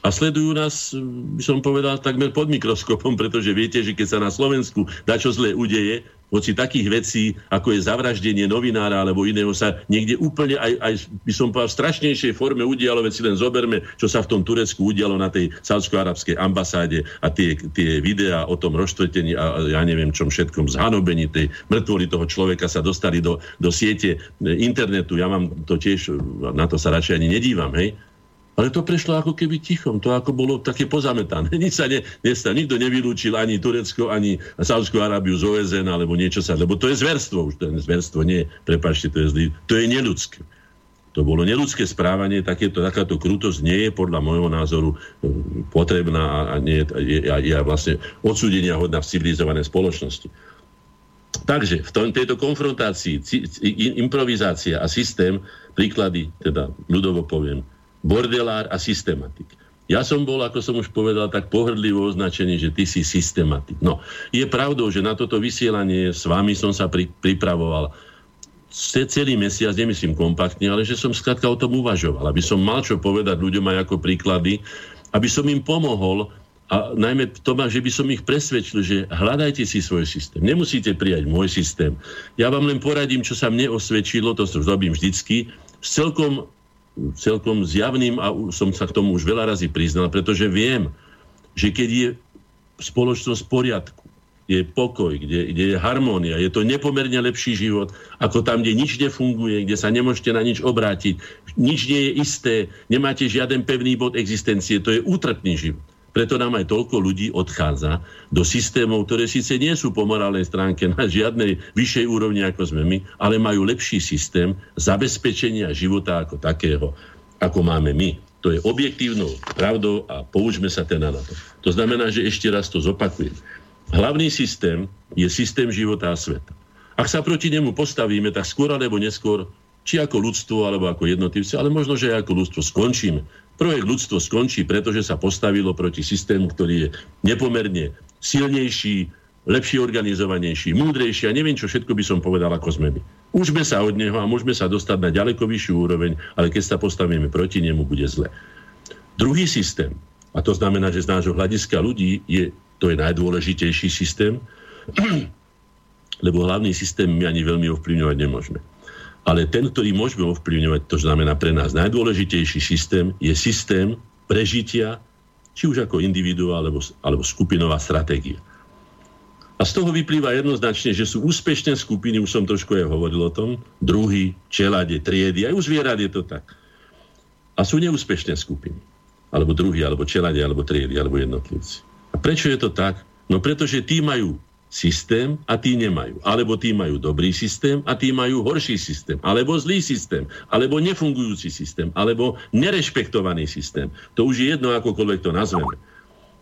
a sledujú nás, by som povedal, takmer pod mikroskopom, pretože viete, že keď sa na Slovensku dačo zlé udeje, hoci takých vecí, ako je zavraždenie novinára alebo iného, sa niekde úplne aj, aj by som povedal, v strašnejšej forme udialo, veď si len zoberme, čo sa v tom Turecku udialo na tej saudsko-arabskej ambasáde a tie, tie videá o tom rozštvetení a ja neviem čom všetkom, zhanobení tej mŕtvoli toho človeka sa dostali do, do siete internetu. Ja mám to tiež, na to sa radšej ani nedívam, hej? Ale to prešlo ako keby tichom, to ako bolo také pozametané. [LAUGHS] Nič sa ne, nestalo, nikto nevylúčil ani Turecko, ani Saudskú Arábiu z OSN, alebo niečo sa, lebo to je zverstvo, už to je zverstvo, nie, prepačte, to je zlý, to je neludské. To bolo neludské správanie, takéto, takáto krutosť nie je podľa môjho názoru e, potrebná a nie je, je, je vlastne odsúdenia hodná v civilizovanej spoločnosti. Takže v tom, tejto konfrontácii improvizácia a systém, príklady, teda ľudovo poviem, bordelár a systematik. Ja som bol, ako som už povedal, tak pohrdlivo označený, že ty si systematik. No, je pravdou, že na toto vysielanie s vami som sa pri, pripravoval celý mesiac, nemyslím kompaktne, ale že som skrátka o tom uvažoval, aby som mal čo povedať ľuďom aj ako príklady, aby som im pomohol a najmä to má, že by som ich presvedčil, že hľadajte si svoj systém. Nemusíte prijať môj systém. Ja vám len poradím, čo sa mne osvedčilo, to robím vždycky, s celkom celkom zjavným a som sa k tomu už veľa razy priznal, pretože viem, že keď je spoločnosť v poriadku, je pokoj, kde, kde je harmónia, je to nepomerne lepší život, ako tam, kde nič nefunguje, kde sa nemôžete na nič obrátiť, nič nie je isté, nemáte žiaden pevný bod existencie, to je útrpný život. Preto nám aj toľko ľudí odchádza do systémov, ktoré síce nie sú po morálnej stránke na žiadnej vyššej úrovni ako sme my, ale majú lepší systém zabezpečenia života ako takého, ako máme my. To je objektívnou pravdou a poučme sa teda na to. To znamená, že ešte raz to zopakujem. Hlavný systém je systém života a sveta. Ak sa proti nemu postavíme, tak skôr alebo neskôr, či ako ľudstvo, alebo ako jednotlivci, ale možno, že aj ako ľudstvo skončíme projekt ľudstvo skončí, pretože sa postavilo proti systému, ktorý je nepomerne silnejší, lepšie organizovanejší, múdrejší a neviem, čo všetko by som povedal, ako sme. Užme sa od neho a môžeme sa dostať na ďaleko vyššiu úroveň, ale keď sa postavíme proti nemu, bude zle. Druhý systém, a to znamená, že z nášho hľadiska ľudí je, to je najdôležitejší systém, [CLEARS THROAT] lebo hlavný systém my ani veľmi ovplyvňovať nemôžeme. Ale ten, ktorý môžeme ovplyvňovať, to znamená pre nás najdôležitejší systém, je systém prežitia, či už ako individuál alebo, alebo skupinová stratégia. A z toho vyplýva jednoznačne, že sú úspešné skupiny, už som trošku aj hovoril o tom, druhy, čelade, triedy, aj u zvierat je to tak. A sú neúspešné skupiny. Alebo druhy, alebo čelade, alebo triedy, alebo jednotlivci. A prečo je to tak? No pretože tí majú systém a tí nemajú. Alebo tí majú dobrý systém a tí majú horší systém. Alebo zlý systém. Alebo nefungujúci systém. Alebo nerešpektovaný systém. To už je jedno, akokoľvek to nazveme.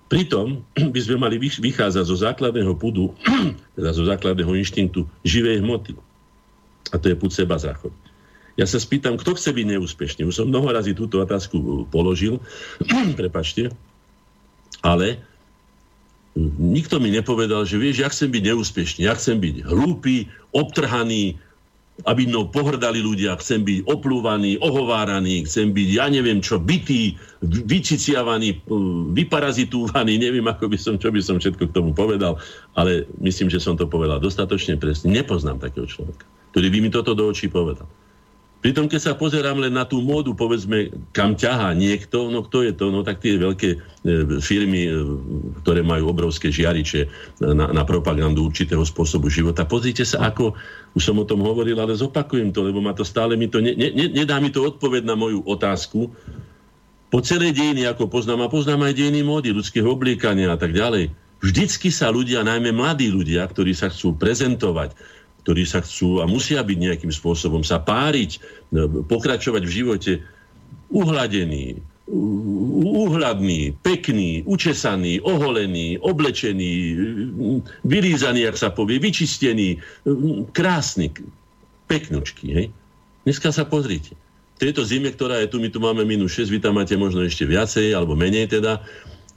Pritom [CLEARS THROAT] by sme mali vychádzať zo základného pudu, [CLEARS THROAT] teda zo základného inštinktu živej hmoty. A to je put seba záchod. Ja sa spýtam, kto chce byť neúspešný. Už som mnoho razy túto otázku položil, [CLEARS THROAT] prepačte, ale nikto mi nepovedal, že vieš, ja chcem byť neúspešný, ja chcem byť hlúpy, obtrhaný, aby mnou pohrdali ľudia, chcem byť oplúvaný, ohováraný, chcem byť, ja neviem čo, bytý, vyciciavaný, vyparazitúvaný, neviem, ako by som, čo by som všetko k tomu povedal, ale myslím, že som to povedal dostatočne presne. Nepoznám takého človeka, ktorý by mi toto do očí povedal. Pritom, keď sa pozerám len na tú módu, povedzme, kam ťahá niekto, no kto je to? No tak tie veľké e, firmy, e, ktoré majú obrovské žiariče na, na propagandu určitého spôsobu života. Pozrite sa, ako, už som o tom hovoril, ale zopakujem to, lebo ma to stále mi to, ne, ne, nedá mi to odpoveď na moju otázku. Po celé dejiny, ako poznám, a poznám aj dejiny módy, ľudského obliekania a tak ďalej, vždycky sa ľudia, najmä mladí ľudia, ktorí sa chcú prezentovať, ktorí sa chcú a musia byť nejakým spôsobom sa páriť, no, pokračovať v živote uhladený, úhľadný, pekný, učesaný, oholený, oblečený, vylízaný, ak sa povie, vyčistený, krásny, peknočky. Hej? Dneska sa pozrite. V tejto zime, ktorá je tu, my tu máme minus 6, vy tam máte možno ešte viacej, alebo menej teda,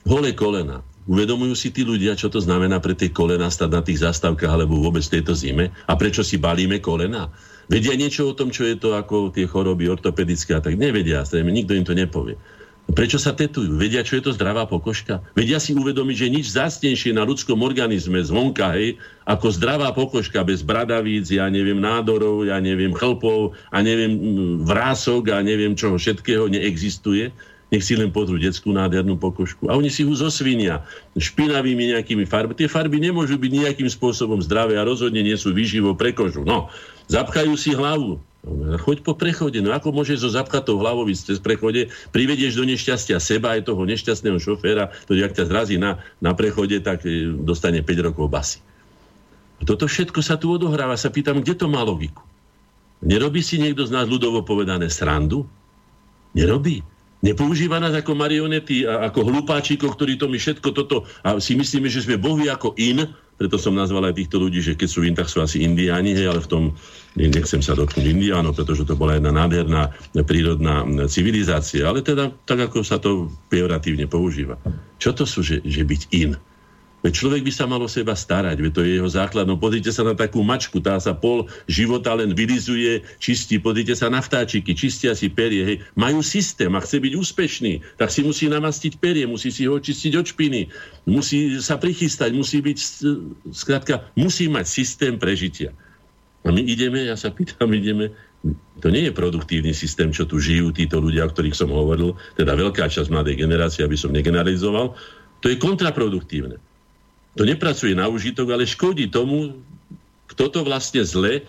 holé kolena. Uvedomujú si tí ľudia, čo to znamená pre tie kolena stať na tých zastávkach alebo vôbec tejto zime? A prečo si balíme kolena? Vedia niečo o tom, čo je to ako tie choroby ortopedické a tak? Nevedia, zrejme, nikto im to nepovie. Prečo sa tetujú? Vedia, čo je to zdravá pokožka? Vedia si uvedomiť, že nič zácnejšie na ľudskom organizme zvonka, hej, ako zdravá pokožka bez bradavíc, ja neviem, nádorov, ja neviem, chlpov, a neviem, vrások a neviem čoho všetkého neexistuje nech si len pozrú detskú nádhernú pokožku. A oni si ho zosvinia špinavými nejakými farbami. Tie farby nemôžu byť nejakým spôsobom zdravé a rozhodne nie sú výživo pre kožu. No, zapchajú si hlavu. Choď po prechode. No ako môžeš so zapchatou hlavou ísť cez prechode, privedieš do nešťastia seba aj toho nešťastného šoféra, ktorý ak ťa zrazí na, na prechode, tak e, dostane 5 rokov basy. Toto všetko sa tu odohráva. Sa pýtam, kde to má logiku? Nerobí si niekto z nás ľudovo povedané srandu? Nerobí. Nepoužíva nás ako marionety a ako hlupáčikov, ktorí to my všetko toto a si myslíme, že sme bohy ako in, preto som nazval aj týchto ľudí, že keď sú in, tak sú asi indiáni, hej, ale v tom nechcem sa dotknúť indiánov, pretože to bola jedna nádherná prírodná civilizácia, ale teda tak, ako sa to pejoratívne používa. Čo to sú, že, že byť in? Človek by sa mal o seba starať, veď to je jeho základnou. Pozrite sa na takú mačku, tá sa pol života len vylizuje, čistí. Pozrite sa na vtáčiky, čistia si perie. Hej. Majú systém a chce byť úspešný, tak si musí namastiť perie, musí si ho čistiť od špiny, musí sa prichystať, musí byť, skrátka, musí mať systém prežitia. A my ideme, ja sa pýtam, ideme to nie je produktívny systém, čo tu žijú títo ľudia, o ktorých som hovoril, teda veľká časť mladej generácie, aby som negeneralizoval, to je kontraproduktívne. To nepracuje na užitok, ale škodí tomu, kto to vlastne zle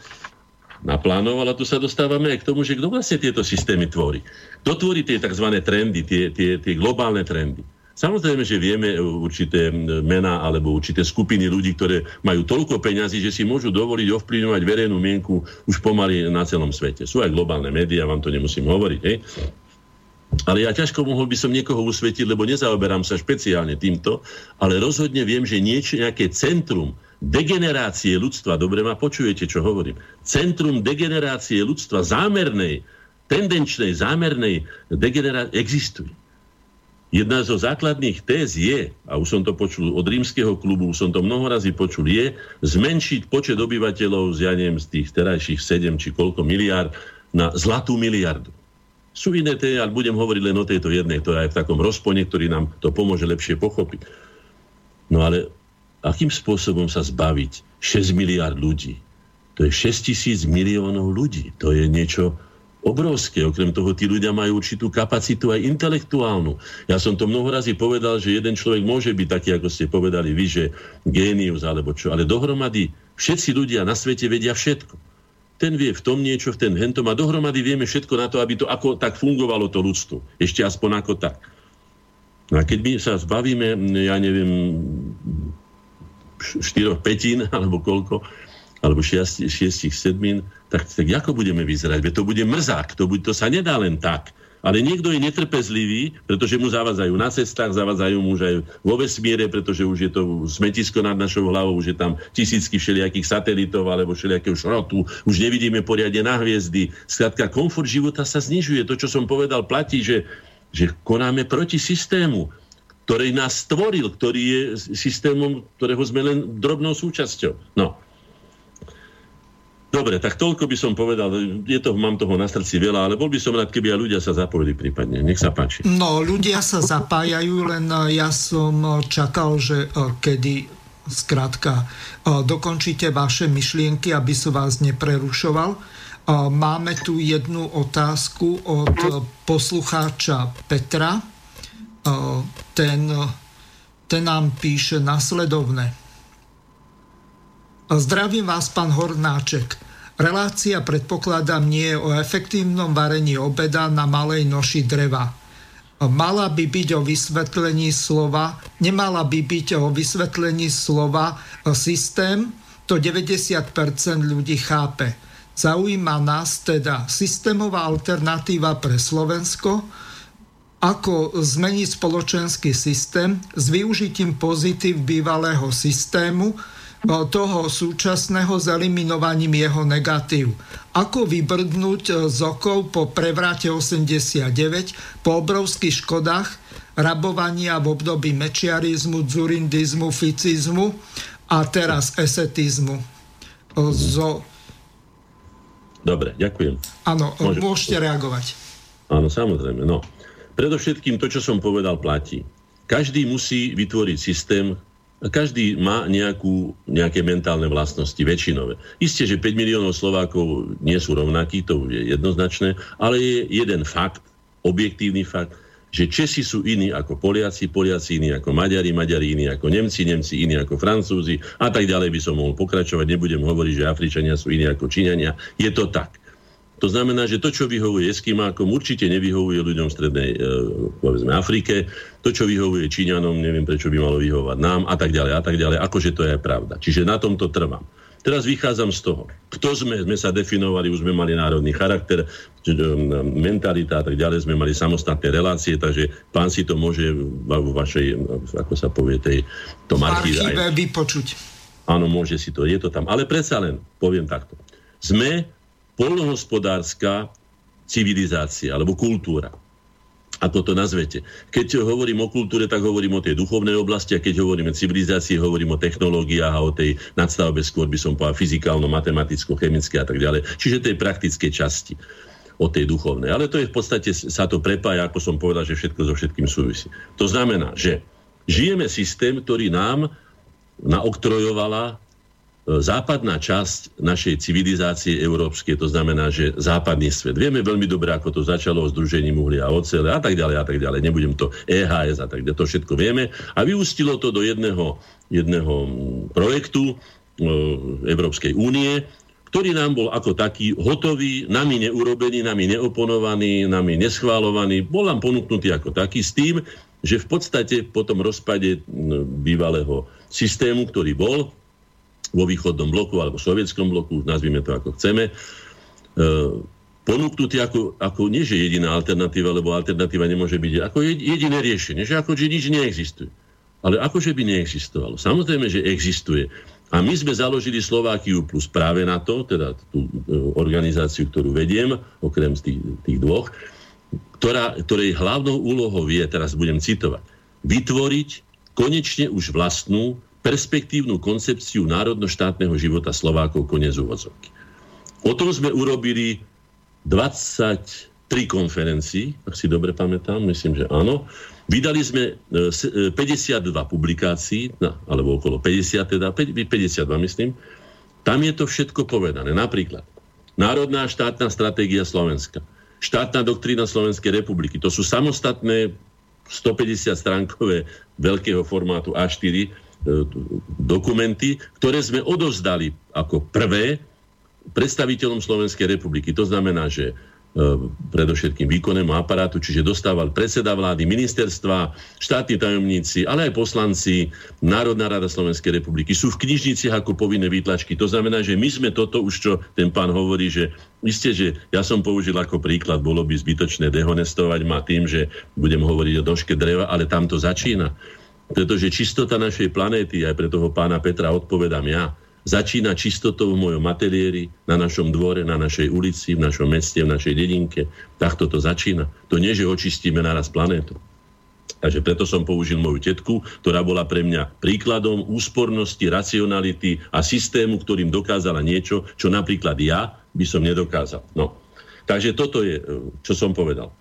naplánoval a tu sa dostávame aj k tomu, že kto vlastne tieto systémy tvorí. Kto tvorí tie tzv. trendy, tie, tie, tie globálne trendy. Samozrejme, že vieme určité mená alebo určité skupiny ľudí, ktoré majú toľko peňazí, že si môžu dovoliť ovplyvňovať verejnú mienku už pomaly na celom svete. Sú aj globálne médiá, vám to nemusím hovoriť. Hej? Ale ja ťažko mohol by som niekoho usvetiť, lebo nezaoberám sa špeciálne týmto, ale rozhodne viem, že niečo, nejaké centrum degenerácie ľudstva, dobre ma počujete, čo hovorím, centrum degenerácie ľudstva zámernej, tendenčnej, zámernej degenerácie existuje. Jedna zo základných téz je, a už som to počul od rímskeho klubu, už som to mnoho razy počul, je zmenšiť počet obyvateľov z, ja neviem, z tých terajších 7 či koľko miliárd na zlatú miliardu. Sú iné té, ale budem hovoriť len o tejto jednej, to je v takom rozpone, ktorý nám to pomôže lepšie pochopiť. No ale akým spôsobom sa zbaviť 6 miliard ľudí? To je 6 tisíc miliónov ľudí. To je niečo obrovské. Okrem toho, tí ľudia majú určitú kapacitu aj intelektuálnu. Ja som to mnoho razy povedal, že jeden človek môže byť taký, ako ste povedali vy, že génius alebo čo, ale dohromady všetci ľudia na svete vedia všetko. Ten vie v tom niečo, v ten hentom a dohromady vieme všetko na to, aby to ako tak fungovalo to ľudstvo. Ešte aspoň ako tak. No a keď my sa zbavíme, ja neviem, štyroch petín, [LAUGHS] alebo koľko, alebo šiestich sedmín, tak, tak ako budeme vyzerať? Veď to bude mrzák, to, bude, to sa nedá len tak. Ale niekto je netrpezlivý, pretože mu zavádzajú na cestách, zavádzajú mu už aj vo vesmíre, pretože už je to smetisko nad našou hlavou, už je tam tisícky všelijakých satelitov alebo všelijakého šrotu, už nevidíme poriadne na hviezdy. Skrátka, komfort života sa znižuje. To, čo som povedal, platí, že, že konáme proti systému ktorý nás stvoril, ktorý je systémom, ktorého sme len drobnou súčasťou. No. Dobre, tak toľko by som povedal. Je to, mám toho na srdci veľa, ale bol by som rád, keby aj ľudia sa zapojili prípadne. Nech sa páči. No, ľudia sa zapájajú, len e, ja som e, čakal, že e, kedy skrátka dokončíte vaše myšlienky, aby som vás neprerušoval. Máme tu jednu otázku od poslucháča Petra. Ten, ten nám píše nasledovne. Zdravím vás, pán Hornáček. Relácia, predpokladám, nie o efektívnom varení obeda na malej noši dreva. Mala by byť o vysvetlení slova, nemala by byť o vysvetlení slova systém, to 90% ľudí chápe. Zaujíma nás teda systémová alternatíva pre Slovensko, ako zmeniť spoločenský systém s využitím pozitív bývalého systému, toho súčasného s eliminovaním jeho negatív. Ako vybrdnúť e, z okov po prevrate 89, po obrovských škodách, rabovania v období mečiarizmu, dzurindizmu, ficizmu a teraz esetizmu. Zo... Dobre, ďakujem. Áno, Môže... môžete reagovať. Áno, samozrejme. No. Predovšetkým to, čo som povedal, platí. Každý musí vytvoriť systém, každý má nejakú, nejaké mentálne vlastnosti, väčšinové. Isté, že 5 miliónov Slovákov nie sú rovnakí, to je jednoznačné, ale je jeden fakt, objektívny fakt, že Česi sú iní ako Poliaci, Poliaci iní ako Maďari, Maďari iní ako Nemci, Nemci iní ako Francúzi a tak ďalej by som mohol pokračovať. Nebudem hovoriť, že Afričania sú iní ako Číňania. Je to tak. To znamená, že to, čo vyhovuje Eskimákom, určite nevyhovuje ľuďom v strednej, e, povedzme, Afrike. To, čo vyhovuje Číňanom, neviem, prečo by malo vyhovovať nám a tak ďalej a tak ďalej. Akože to je pravda. Čiže na tomto trvám. Teraz vychádzam z toho, kto sme, sme sa definovali, už sme mali národný charakter, mentalita a tak ďalej, sme mali samostatné relácie, takže pán si to môže vo vašej, ako sa povie, tej, tom archíve vypočuť. Áno, môže si to, je to tam. Ale predsa len, poviem takto. Sme polnohospodárska civilizácia alebo kultúra. Ako to nazvete. Keď hovorím o kultúre, tak hovorím o tej duchovnej oblasti a keď hovorím o civilizácii, hovorím o technológiách a o tej nadstavbe, skôr by som povedal fyzikálno, matematicko, chemické a tak ďalej. Čiže tej praktickej časti o tej duchovnej. Ale to je v podstate, sa to prepája, ako som povedal, že všetko so všetkým súvisí. To znamená, že žijeme systém, ktorý nám naoktrojovala západná časť našej civilizácie európskej, to znamená, že západný svet. Vieme veľmi dobre, ako to začalo o združením uhlia a ocele a tak ďalej a tak ďalej. Nebudem to EHS a tak ďalej, to všetko vieme. A vyústilo to do jedného, jedného projektu e, Európskej únie, ktorý nám bol ako taký hotový, nami neurobený, nami neoponovaný, nami neschválovaný, bol nám ponúknutý ako taký s tým, že v podstate po tom rozpade bývalého systému, ktorý bol, vo východnom bloku alebo sovietskom bloku, nazvime to ako chceme, e, ponúknutý ako, ako nie že jediná alternatíva, lebo alternatíva nemôže byť ako jediné riešenie, že ako že nič neexistuje. Ale akože by neexistovalo. Samozrejme, že existuje. A my sme založili Slovákiu plus práve na to, teda tú e, organizáciu, ktorú vediem, okrem tých, tých dvoch, ktorá, ktorej hlavnou úlohou je, teraz budem citovať, vytvoriť konečne už vlastnú perspektívnu koncepciu národno-štátneho života Slovákov konec úvodzovky. O tom sme urobili 23 konferencií, ak si dobre pamätám, myslím, že áno. Vydali sme 52 e, e, publikácií, alebo okolo 50 teda, 52 myslím. Tam je to všetko povedané. Napríklad Národná štátna stratégia Slovenska, štátna doktrína Slovenskej republiky. To sú samostatné 150 stránkové veľkého formátu A4 E, dokumenty, ktoré sme odovzdali ako prvé predstaviteľom Slovenskej republiky. To znamená, že e, predovšetkým výkonnému aparátu, čiže dostával predseda vlády, ministerstva, štátni tajomníci, ale aj poslanci, Národná rada Slovenskej republiky sú v knižniciach ako povinné výtlačky. To znamená, že my sme toto už, čo ten pán hovorí, že isté, že ja som použil ako príklad, bolo by zbytočné dehonestovať ma tým, že budem hovoriť o doške dreva, ale tam to začína. Pretože čistota našej planéty, aj pre toho pána Petra odpovedám ja, začína čistotou v mojom ateliéri, na našom dvore, na našej ulici, v našom meste, v našej dedinke. Takto to začína. To nie, že očistíme naraz planétu. Takže preto som použil moju tetku, ktorá bola pre mňa príkladom úspornosti, racionality a systému, ktorým dokázala niečo, čo napríklad ja by som nedokázal. No. Takže toto je, čo som povedal.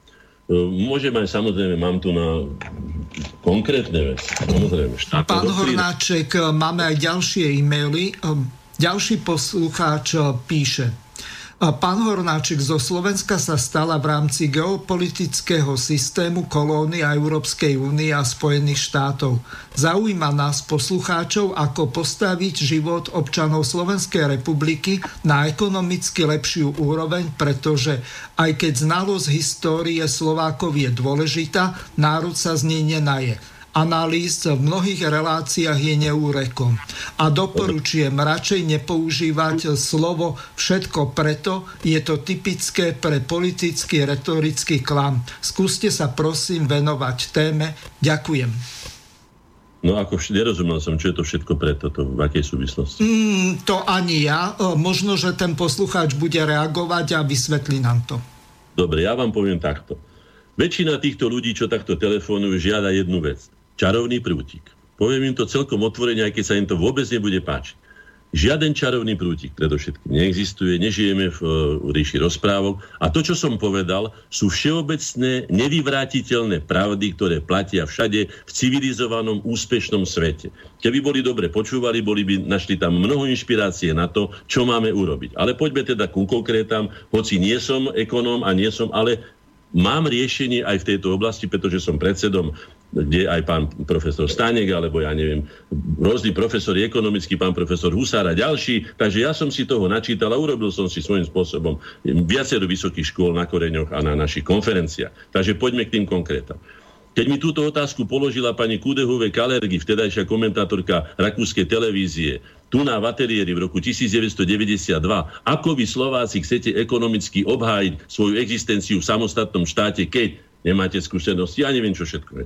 Môžem aj samozrejme, mám tu na konkrétne veci. Samozrejme, Pán Hornáček, máme aj ďalšie e-maily. Ďalší poslucháč píše. Pán Hornáček zo Slovenska sa stala v rámci geopolitického systému kolónia Európskej únie a Spojených štátov. Zaujíma nás poslucháčov, ako postaviť život občanov Slovenskej republiky na ekonomicky lepšiu úroveň, pretože aj keď znalosť histórie Slovákov je dôležitá, národ sa z nej nenaje analýz v mnohých reláciách je neúrekom. A doporučujem radšej nepoužívať slovo všetko preto, je to typické pre politický retorický klam. Skúste sa prosím venovať téme. Ďakujem. No ako nerozumel som, čo je to všetko preto, to v akej súvislosti? Mm, to ani ja. Možno, že ten poslucháč bude reagovať a vysvetlí nám to. Dobre, ja vám poviem takto. Väčšina týchto ľudí, čo takto telefonujú, žiada jednu vec čarovný prútik. Poviem im to celkom otvorene, aj keď sa im to vôbec nebude páčiť. Žiaden čarovný prútik predovšetkým neexistuje, nežijeme v, v ríši rozprávok a to, čo som povedal, sú všeobecné, nevyvrátiteľné pravdy, ktoré platia všade v civilizovanom, úspešnom svete. Keby boli dobre počúvali, boli by našli tam mnoho inšpirácie na to, čo máme urobiť. Ale poďme teda ku konkrétam, hoci nie som ekonóm a nie som, ale mám riešenie aj v tejto oblasti, pretože som predsedom kde aj pán profesor Stanek, alebo ja neviem, rôzny profesori ekonomický, pán profesor Husár a ďalší. Takže ja som si toho načítal a urobil som si svojím spôsobom viacero vysokých škôl na koreňoch a na našich konferenciách. Takže poďme k tým konkrétam. Keď mi túto otázku položila pani Kudehuve Kalergi, vtedajšia komentátorka rakúskej televízie, tu na v ateliéri v roku 1992, ako vy Slováci chcete ekonomicky obhájiť svoju existenciu v samostatnom štáte, keď nemáte skúsenosti, ja neviem, čo všetko je.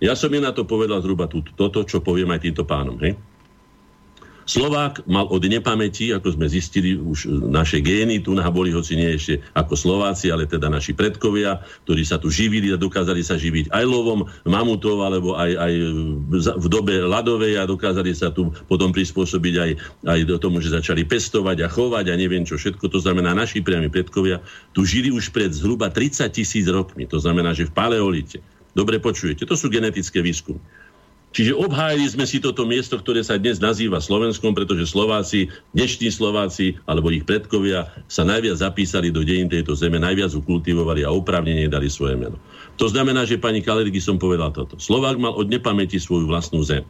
Ja som je na to povedal zhruba toto, čo poviem aj týmto pánom. Hej? Slovák mal od nepamäti, ako sme zistili, už naše gény tu na boli, hoci nie ešte ako Slováci, ale teda naši predkovia, ktorí sa tu živili a dokázali sa živiť aj lovom mamutov, alebo aj, aj v dobe ľadovej a dokázali sa tu potom prispôsobiť aj, aj do tomu, že začali pestovať a chovať a neviem čo všetko. To znamená, naši priami predkovia tu žili už pred zhruba 30 tisíc rokmi. To znamená, že v paleolite Dobre počujete, to sú genetické výskumy. Čiže obhájili sme si toto miesto, ktoré sa dnes nazýva Slovenskom, pretože Slováci, dnešní Slováci alebo ich predkovia sa najviac zapísali do dejín tejto zeme, najviac ukultivovali a oprávnene dali svoje meno. To znamená, že pani Kalergy som povedal toto. Slovák mal od nepamäti svoju vlastnú zem.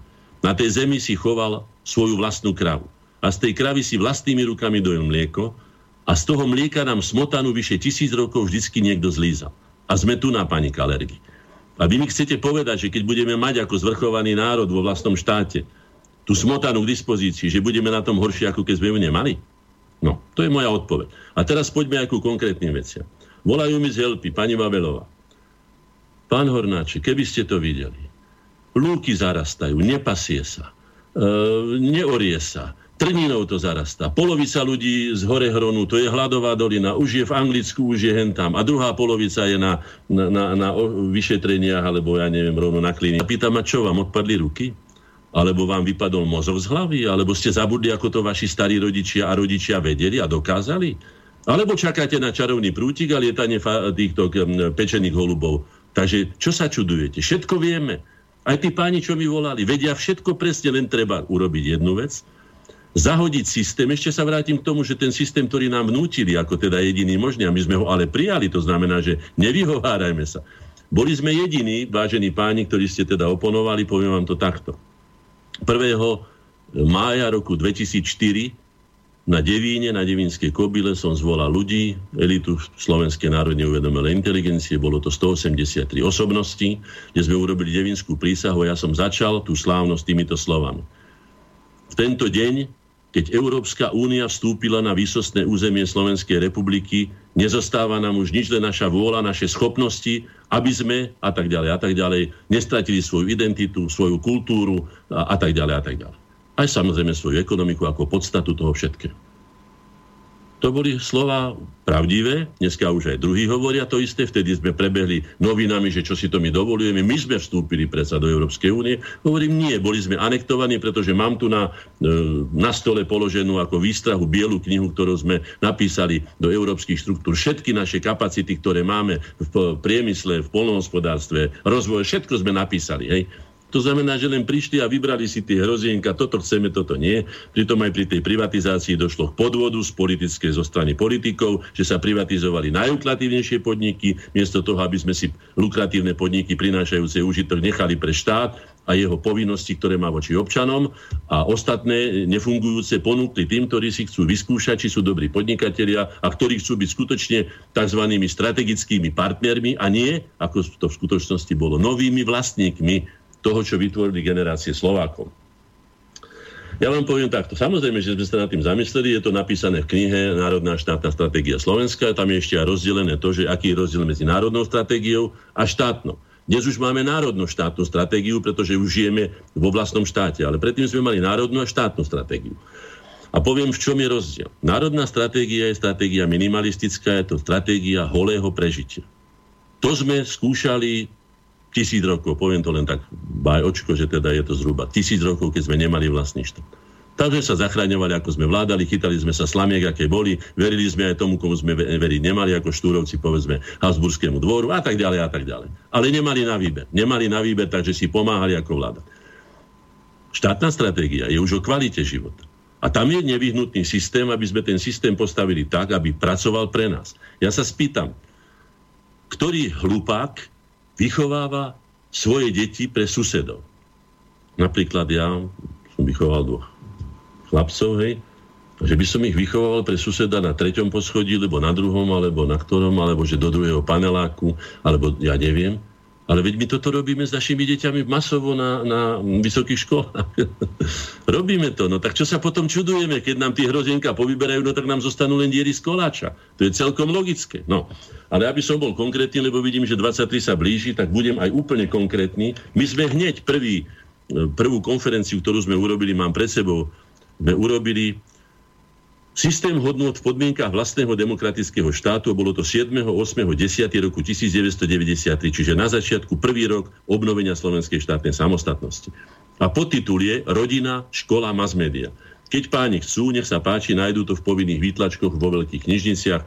Na tej zemi si choval svoju vlastnú kravu. A z tej kravy si vlastnými rukami dojel mlieko a z toho mlieka nám smotanu vyše tisíc rokov vždycky niekto zlízal. A sme tu na pani Kalergy. A vy mi chcete povedať, že keď budeme mať ako zvrchovaný národ vo vlastnom štáte tú smotanu k dispozícii, že budeme na tom horšie, ako keď sme ju nemali? No, to je moja odpoveď. A teraz poďme aj ku konkrétnym veciam. Volajú mi z Helpy, pani Vavelová. Pán Hornáček, keby ste to videli. Lúky zarastajú, nepasie sa, e, neorie sa, Trninou to zarastá. Polovica ľudí z hore hronu, to je hladová dolina, už je v Anglicku, už je hentam. A druhá polovica je na, na, na, na vyšetreniach, alebo ja neviem, rovno na kliniku. Pýtam ma, čo vám odpadli ruky? Alebo vám vypadol mozog z hlavy? Alebo ste zabudli, ako to vaši starí rodičia a rodičia vedeli a dokázali? Alebo čakáte na čarovný prútik a lietanie týchto pečených holubov? Takže čo sa čudujete? Všetko vieme. Aj tí páni, čo mi volali, vedia všetko presne, len treba urobiť jednu vec – zahodiť systém. Ešte sa vrátim k tomu, že ten systém, ktorý nám vnútili, ako teda jediný možný, a my sme ho ale prijali, to znamená, že nevyhovárajme sa. Boli sme jediní, vážení páni, ktorí ste teda oponovali, poviem vám to takto. 1. mája roku 2004 na Devíne, na Devínskej kobile som zvolal ľudí, elitu Slovenskej národne uvedomelej inteligencie, bolo to 183 osobností, kde sme urobili Devínskú prísahu a ja som začal tú slávnosť týmito slovami. V tento deň keď Európska únia vstúpila na výsostné územie Slovenskej republiky, nezostáva nám už nič len naša vôľa, naše schopnosti, aby sme a tak ďalej a tak ďalej nestratili svoju identitu, svoju kultúru a, a tak ďalej a tak ďalej. Aj samozrejme svoju ekonomiku ako podstatu toho všetkého. To boli slova pravdivé, dneska už aj druhý hovoria to isté, vtedy sme prebehli novinami, že čo si to my dovolujeme, my sme vstúpili predsa do Európskej únie. Hovorím, nie, boli sme anektovaní, pretože mám tu na, e, na stole položenú ako výstrahu bielu knihu, ktorú sme napísali do európskych štruktúr. Všetky naše kapacity, ktoré máme v priemysle, v polnohospodárstve, rozvoje, všetko sme napísali. Hej. To znamená, že len prišli a vybrali si tie hrozienka, toto chceme, toto nie. Pritom aj pri tej privatizácii došlo k podvodu z politickej zo strany politikov, že sa privatizovali najlukratívnejšie podniky, miesto toho, aby sme si lukratívne podniky prinášajúce užitok nechali pre štát a jeho povinnosti, ktoré má voči občanom a ostatné nefungujúce ponúkli tým, ktorí si chcú vyskúšať, či sú dobrí podnikatelia a ktorí chcú byť skutočne tzv. strategickými partnermi a nie, ako to v skutočnosti bolo, novými vlastníkmi toho, čo vytvorili generácie Slovákov. Ja vám poviem takto. Samozrejme, že sme sa nad tým zamysleli, je to napísané v knihe Národná štátna stratégia Slovenska. Tam je ešte aj rozdelené to, že aký je rozdiel medzi národnou stratégiou a štátnou. Dnes už máme národnú štátnu stratégiu, pretože už žijeme vo vlastnom štáte, ale predtým sme mali národnú a štátnu stratégiu. A poviem, v čom je rozdiel. Národná stratégia je stratégia minimalistická, je to stratégia holého prežitia. To sme skúšali tisíc rokov, poviem to len tak baj očko, že teda je to zhruba tisíc rokov, keď sme nemali vlastný štát. Takže sa zachraňovali, ako sme vládali, chytali sme sa slamiek, aké boli, verili sme aj tomu, komu sme veriť nemali, ako štúrovci, povedzme, Habsburskému dvoru a tak ďalej a tak ďalej. Ale nemali na výber. Nemali na výber, takže si pomáhali ako vláda. Štátna stratégia je už o kvalite života. A tam je nevyhnutný systém, aby sme ten systém postavili tak, aby pracoval pre nás. Ja sa spýtam, ktorý hlupák vychováva svoje deti pre susedov. Napríklad ja som vychoval dvoch chlapcov, hej, že by som ich vychoval pre suseda na treťom poschodí, alebo na druhom, alebo na ktorom, alebo že do druhého paneláku, alebo ja neviem. Ale veď my toto robíme s našimi deťami masovo na, na vysokých školách. [LAUGHS] robíme to. No tak čo sa potom čudujeme, keď nám tie hrozienka povyberajú, no tak nám zostanú len diery z koláča. To je celkom logické. No. Ale aby som bol konkrétny, lebo vidím, že 23 sa blíži, tak budem aj úplne konkrétny. My sme hneď prvý, prvú konferenciu, ktorú sme urobili, mám pred sebou, sme urobili Systém hodnot v podmienkach vlastného demokratického štátu bolo to 7., 8., 10. roku 1993, čiže na začiatku prvý rok obnovenia slovenskej štátnej samostatnosti. A podtitul je Rodina, škola, mass media. Keď páni chcú, nech sa páči, nájdú to v povinných výtlačkoch vo veľkých knižniciach.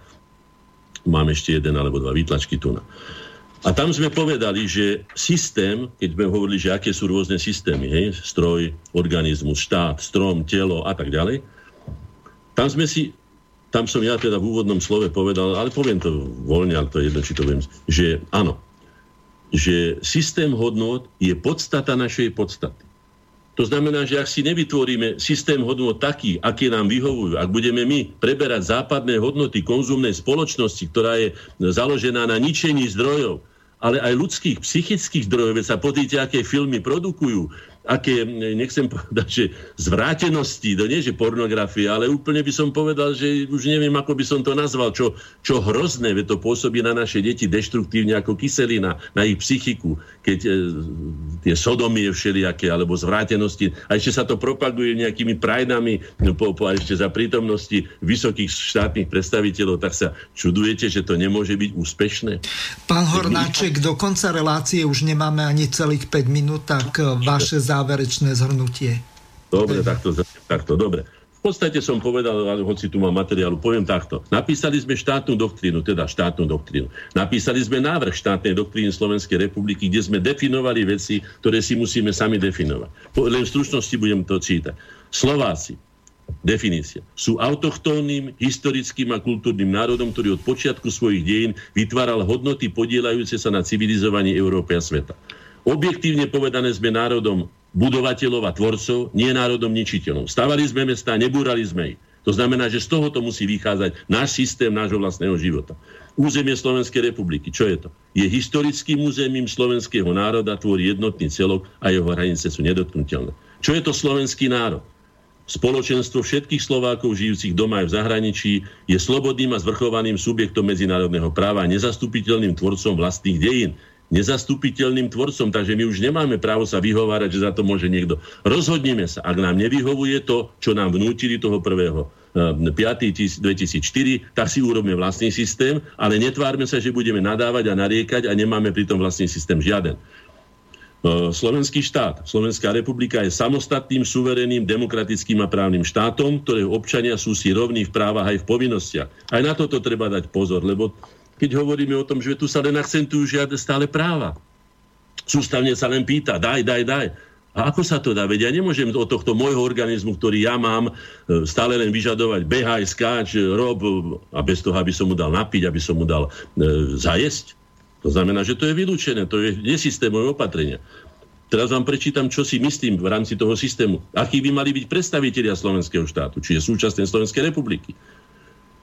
Mám ešte jeden alebo dva výtlačky tu na. A tam sme povedali, že systém, keď sme hovorili, že aké sú rôzne systémy, hej, stroj, organizmus, štát, strom, telo a tak ďalej, tam sme si, tam som ja teda v úvodnom slove povedal, ale poviem to voľne, ale to je jedno, či to viem, že áno, že systém hodnot je podstata našej podstaty. To znamená, že ak si nevytvoríme systém hodnot taký, aké nám vyhovujú, ak budeme my preberať západné hodnoty konzumnej spoločnosti, ktorá je založená na ničení zdrojov, ale aj ľudských, psychických zdrojov, veď sa pozrite, aké filmy produkujú, aké, nechcem povedať, že zvrátenosti, to nie že pornografie, ale úplne by som povedal, že už neviem, ako by som to nazval, čo, čo hrozné, veď to pôsobí na naše deti deštruktívne ako kyselina, na ich psychiku, keď e, tie sodomie všelijaké, alebo zvrátenosti, a ešte sa to propaguje nejakými prajdami, no, po, po, a ešte za prítomnosti vysokých štátnych predstaviteľov, tak sa čudujete, že to nemôže byť úspešné? Pán Hornáček, do konca relácie už nemáme ani celých 5 minút, tak e, vaše záležitosti záverečné zhrnutie. Dobre, takto, takto, dobre. V podstate som povedal, ale hoci tu mám materiálu, poviem takto. Napísali sme štátnu doktrínu, teda štátnu doktrínu. Napísali sme návrh štátnej doktríny Slovenskej republiky, kde sme definovali veci, ktoré si musíme sami definovať. Len v stručnosti budem to čítať. Slováci, definícia, sú autochtónnym, historickým a kultúrnym národom, ktorý od počiatku svojich dejín vytváral hodnoty podielajúce sa na civilizovaní Európy a sveta. Objektívne povedané sme národom budovateľov a tvorcov, nie národom ničiteľom. Stavali sme mesta, nebúrali sme ich. To znamená, že z tohoto musí vychádzať náš systém nášho vlastného života. Územie Slovenskej republiky, čo je to? Je historickým územím slovenského národa, tvorí jednotný celok a jeho hranice sú nedotknutelné. Čo je to slovenský národ? Spoločenstvo všetkých Slovákov žijúcich doma aj v zahraničí je slobodným a zvrchovaným subjektom medzinárodného práva a nezastupiteľným tvorcom vlastných dejín nezastupiteľným tvorcom, takže my už nemáme právo sa vyhovárať, že za to môže niekto. Rozhodnime sa, ak nám nevyhovuje to, čo nám vnútili toho prvého 5. Eh, 2004, tak si urobíme vlastný systém, ale netvárme sa, že budeme nadávať a nariekať a nemáme pri tom vlastný systém žiaden. Eh, Slovenský štát, Slovenská republika je samostatným, suverénnym, demokratickým a právnym štátom, ktorého občania sú si rovní v právach aj v povinnostiach. Aj na toto treba dať pozor, lebo keď hovoríme o tom, že tu sa len akcentujú žiadne stále práva. Sústavne sa len pýta, daj, daj, daj. A ako sa to dá? Veď ja nemôžem od tohto môjho organizmu, ktorý ja mám, e, stále len vyžadovať behaj, skáč, rob a bez toho, aby som mu dal napiť, aby som mu dal e, zajesť. To znamená, že to je vylúčené, to je nesystémové opatrenie. Teraz vám prečítam, čo si myslím v rámci toho systému. Akí by mali byť predstavitelia slovenského štátu, čiže súčasnej Slovenskej republiky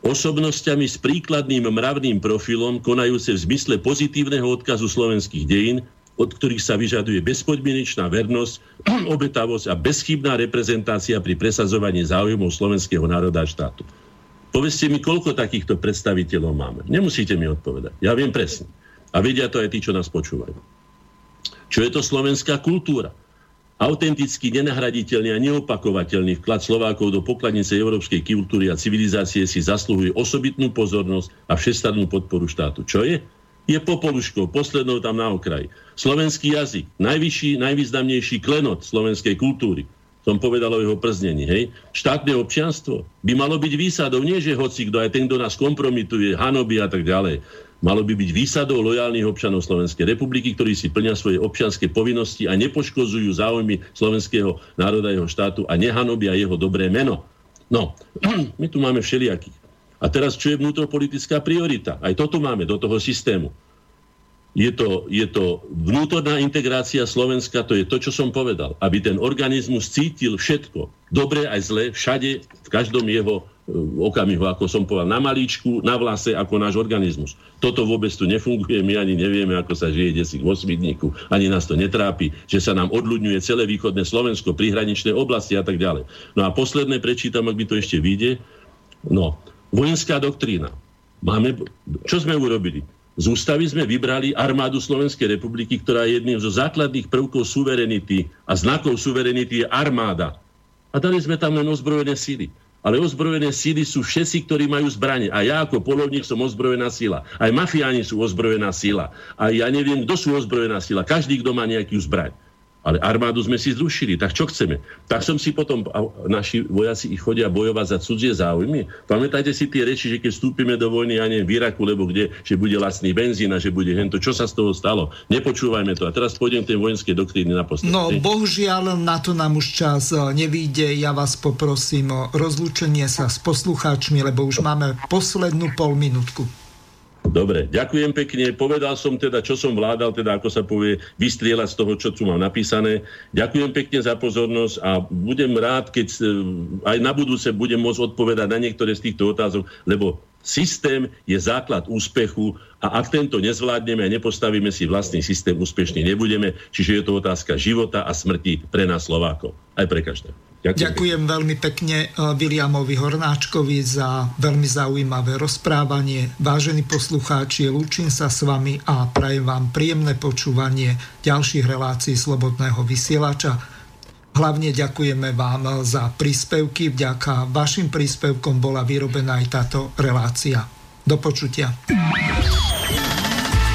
osobnosťami s príkladným mravným profilom, konajúce v zmysle pozitívneho odkazu slovenských dejín, od ktorých sa vyžaduje bezpodmienečná vernosť, [CLEARS THROAT] obetavosť a bezchybná reprezentácia pri presadzovaní záujmov slovenského národa a štátu. Povedzte mi, koľko takýchto predstaviteľov máme. Nemusíte mi odpovedať. Ja viem presne. A vedia to aj tí, čo nás počúvajú. Čo je to slovenská kultúra? Autentický, nenahraditeľný a neopakovateľný vklad Slovákov do pokladnice európskej kultúry a civilizácie si zasluhuje osobitnú pozornosť a všestadnú podporu štátu. Čo je? Je popoluškou, poslednou tam na okraji. Slovenský jazyk, najvyšší, najvýznamnejší klenot slovenskej kultúry. Som povedal o jeho prznení, hej. Štátne občianstvo by malo byť výsadou, nie že hoci kto, aj ten, kto nás kompromituje, hanoby a tak ďalej malo by byť výsadou lojálnych občanov Slovenskej republiky, ktorí si plnia svoje občianske povinnosti a nepoškozujú záujmy slovenského národa, jeho štátu a nehanobia jeho dobré meno. No, [CLEARS THROAT] my tu máme všelijakých. A teraz, čo je vnútropolitická priorita? Aj toto máme do toho systému. Je to, je to vnútorná integrácia Slovenska, to je to, čo som povedal. Aby ten organizmus cítil všetko, dobré aj zlé, všade, v každom jeho okamihu, ako som povedal, na malíčku, na vlase, ako náš organizmus. Toto vôbec tu nefunguje, my ani nevieme, ako sa žije desi vo Svidníku, ani nás to netrápi, že sa nám odľudňuje celé východné Slovensko, prihraničné oblasti a tak ďalej. No a posledné prečítam, ak by to ešte vyjde. No, vojenská doktrína. Máme, čo sme urobili? Z ústavy sme vybrali armádu Slovenskej republiky, ktorá je jedným zo základných prvkov suverenity a znakov suverenity je armáda. A dali sme tam len ozbrojené síly ale ozbrojené síly sú všetci, ktorí majú zbranie. A ja ako polovník som ozbrojená sila. Aj mafiáni sú ozbrojená sila. A ja neviem, kto sú ozbrojená sila. Každý, kto má nejakú zbraň. Ale armádu sme si zrušili, tak čo chceme? Tak som si potom, naši vojaci ich chodia bojovať za cudzie záujmy. Pamätajte si tie reči, že keď vstúpime do vojny, ja neviem, v Iraku, lebo kde, že bude lacný benzín a že bude hento. Čo sa z toho stalo? Nepočúvajme to. A teraz pôjdem tej vojenskej doktríny na postavenie. No, bohužiaľ, na to nám už čas e, nevíde. Ja vás poprosím o rozlúčenie sa s poslucháčmi, lebo už máme poslednú pol minútku. Dobre, ďakujem pekne. Povedal som teda, čo som vládal, teda ako sa povie, vystrieľať z toho, čo tu mám napísané. Ďakujem pekne za pozornosť a budem rád, keď e, aj na budúce budem môcť odpovedať na niektoré z týchto otázok, lebo systém je základ úspechu a ak tento nezvládneme a nepostavíme si vlastný systém, úspešný nebudeme. Čiže je to otázka života a smrti pre nás Slovákov. Aj pre každého. Ďakujem, Ďakujem veľmi pekne eh, Viliamovi Hornáčkovi za veľmi zaujímavé rozprávanie. Vážení poslucháči, lúčim sa s vami a prajem vám príjemné počúvanie ďalších relácií Slobodného vysielača. Hlavne ďakujeme vám za príspevky. Vďaka vašim príspevkom bola vyrobená aj táto relácia. Do počutia.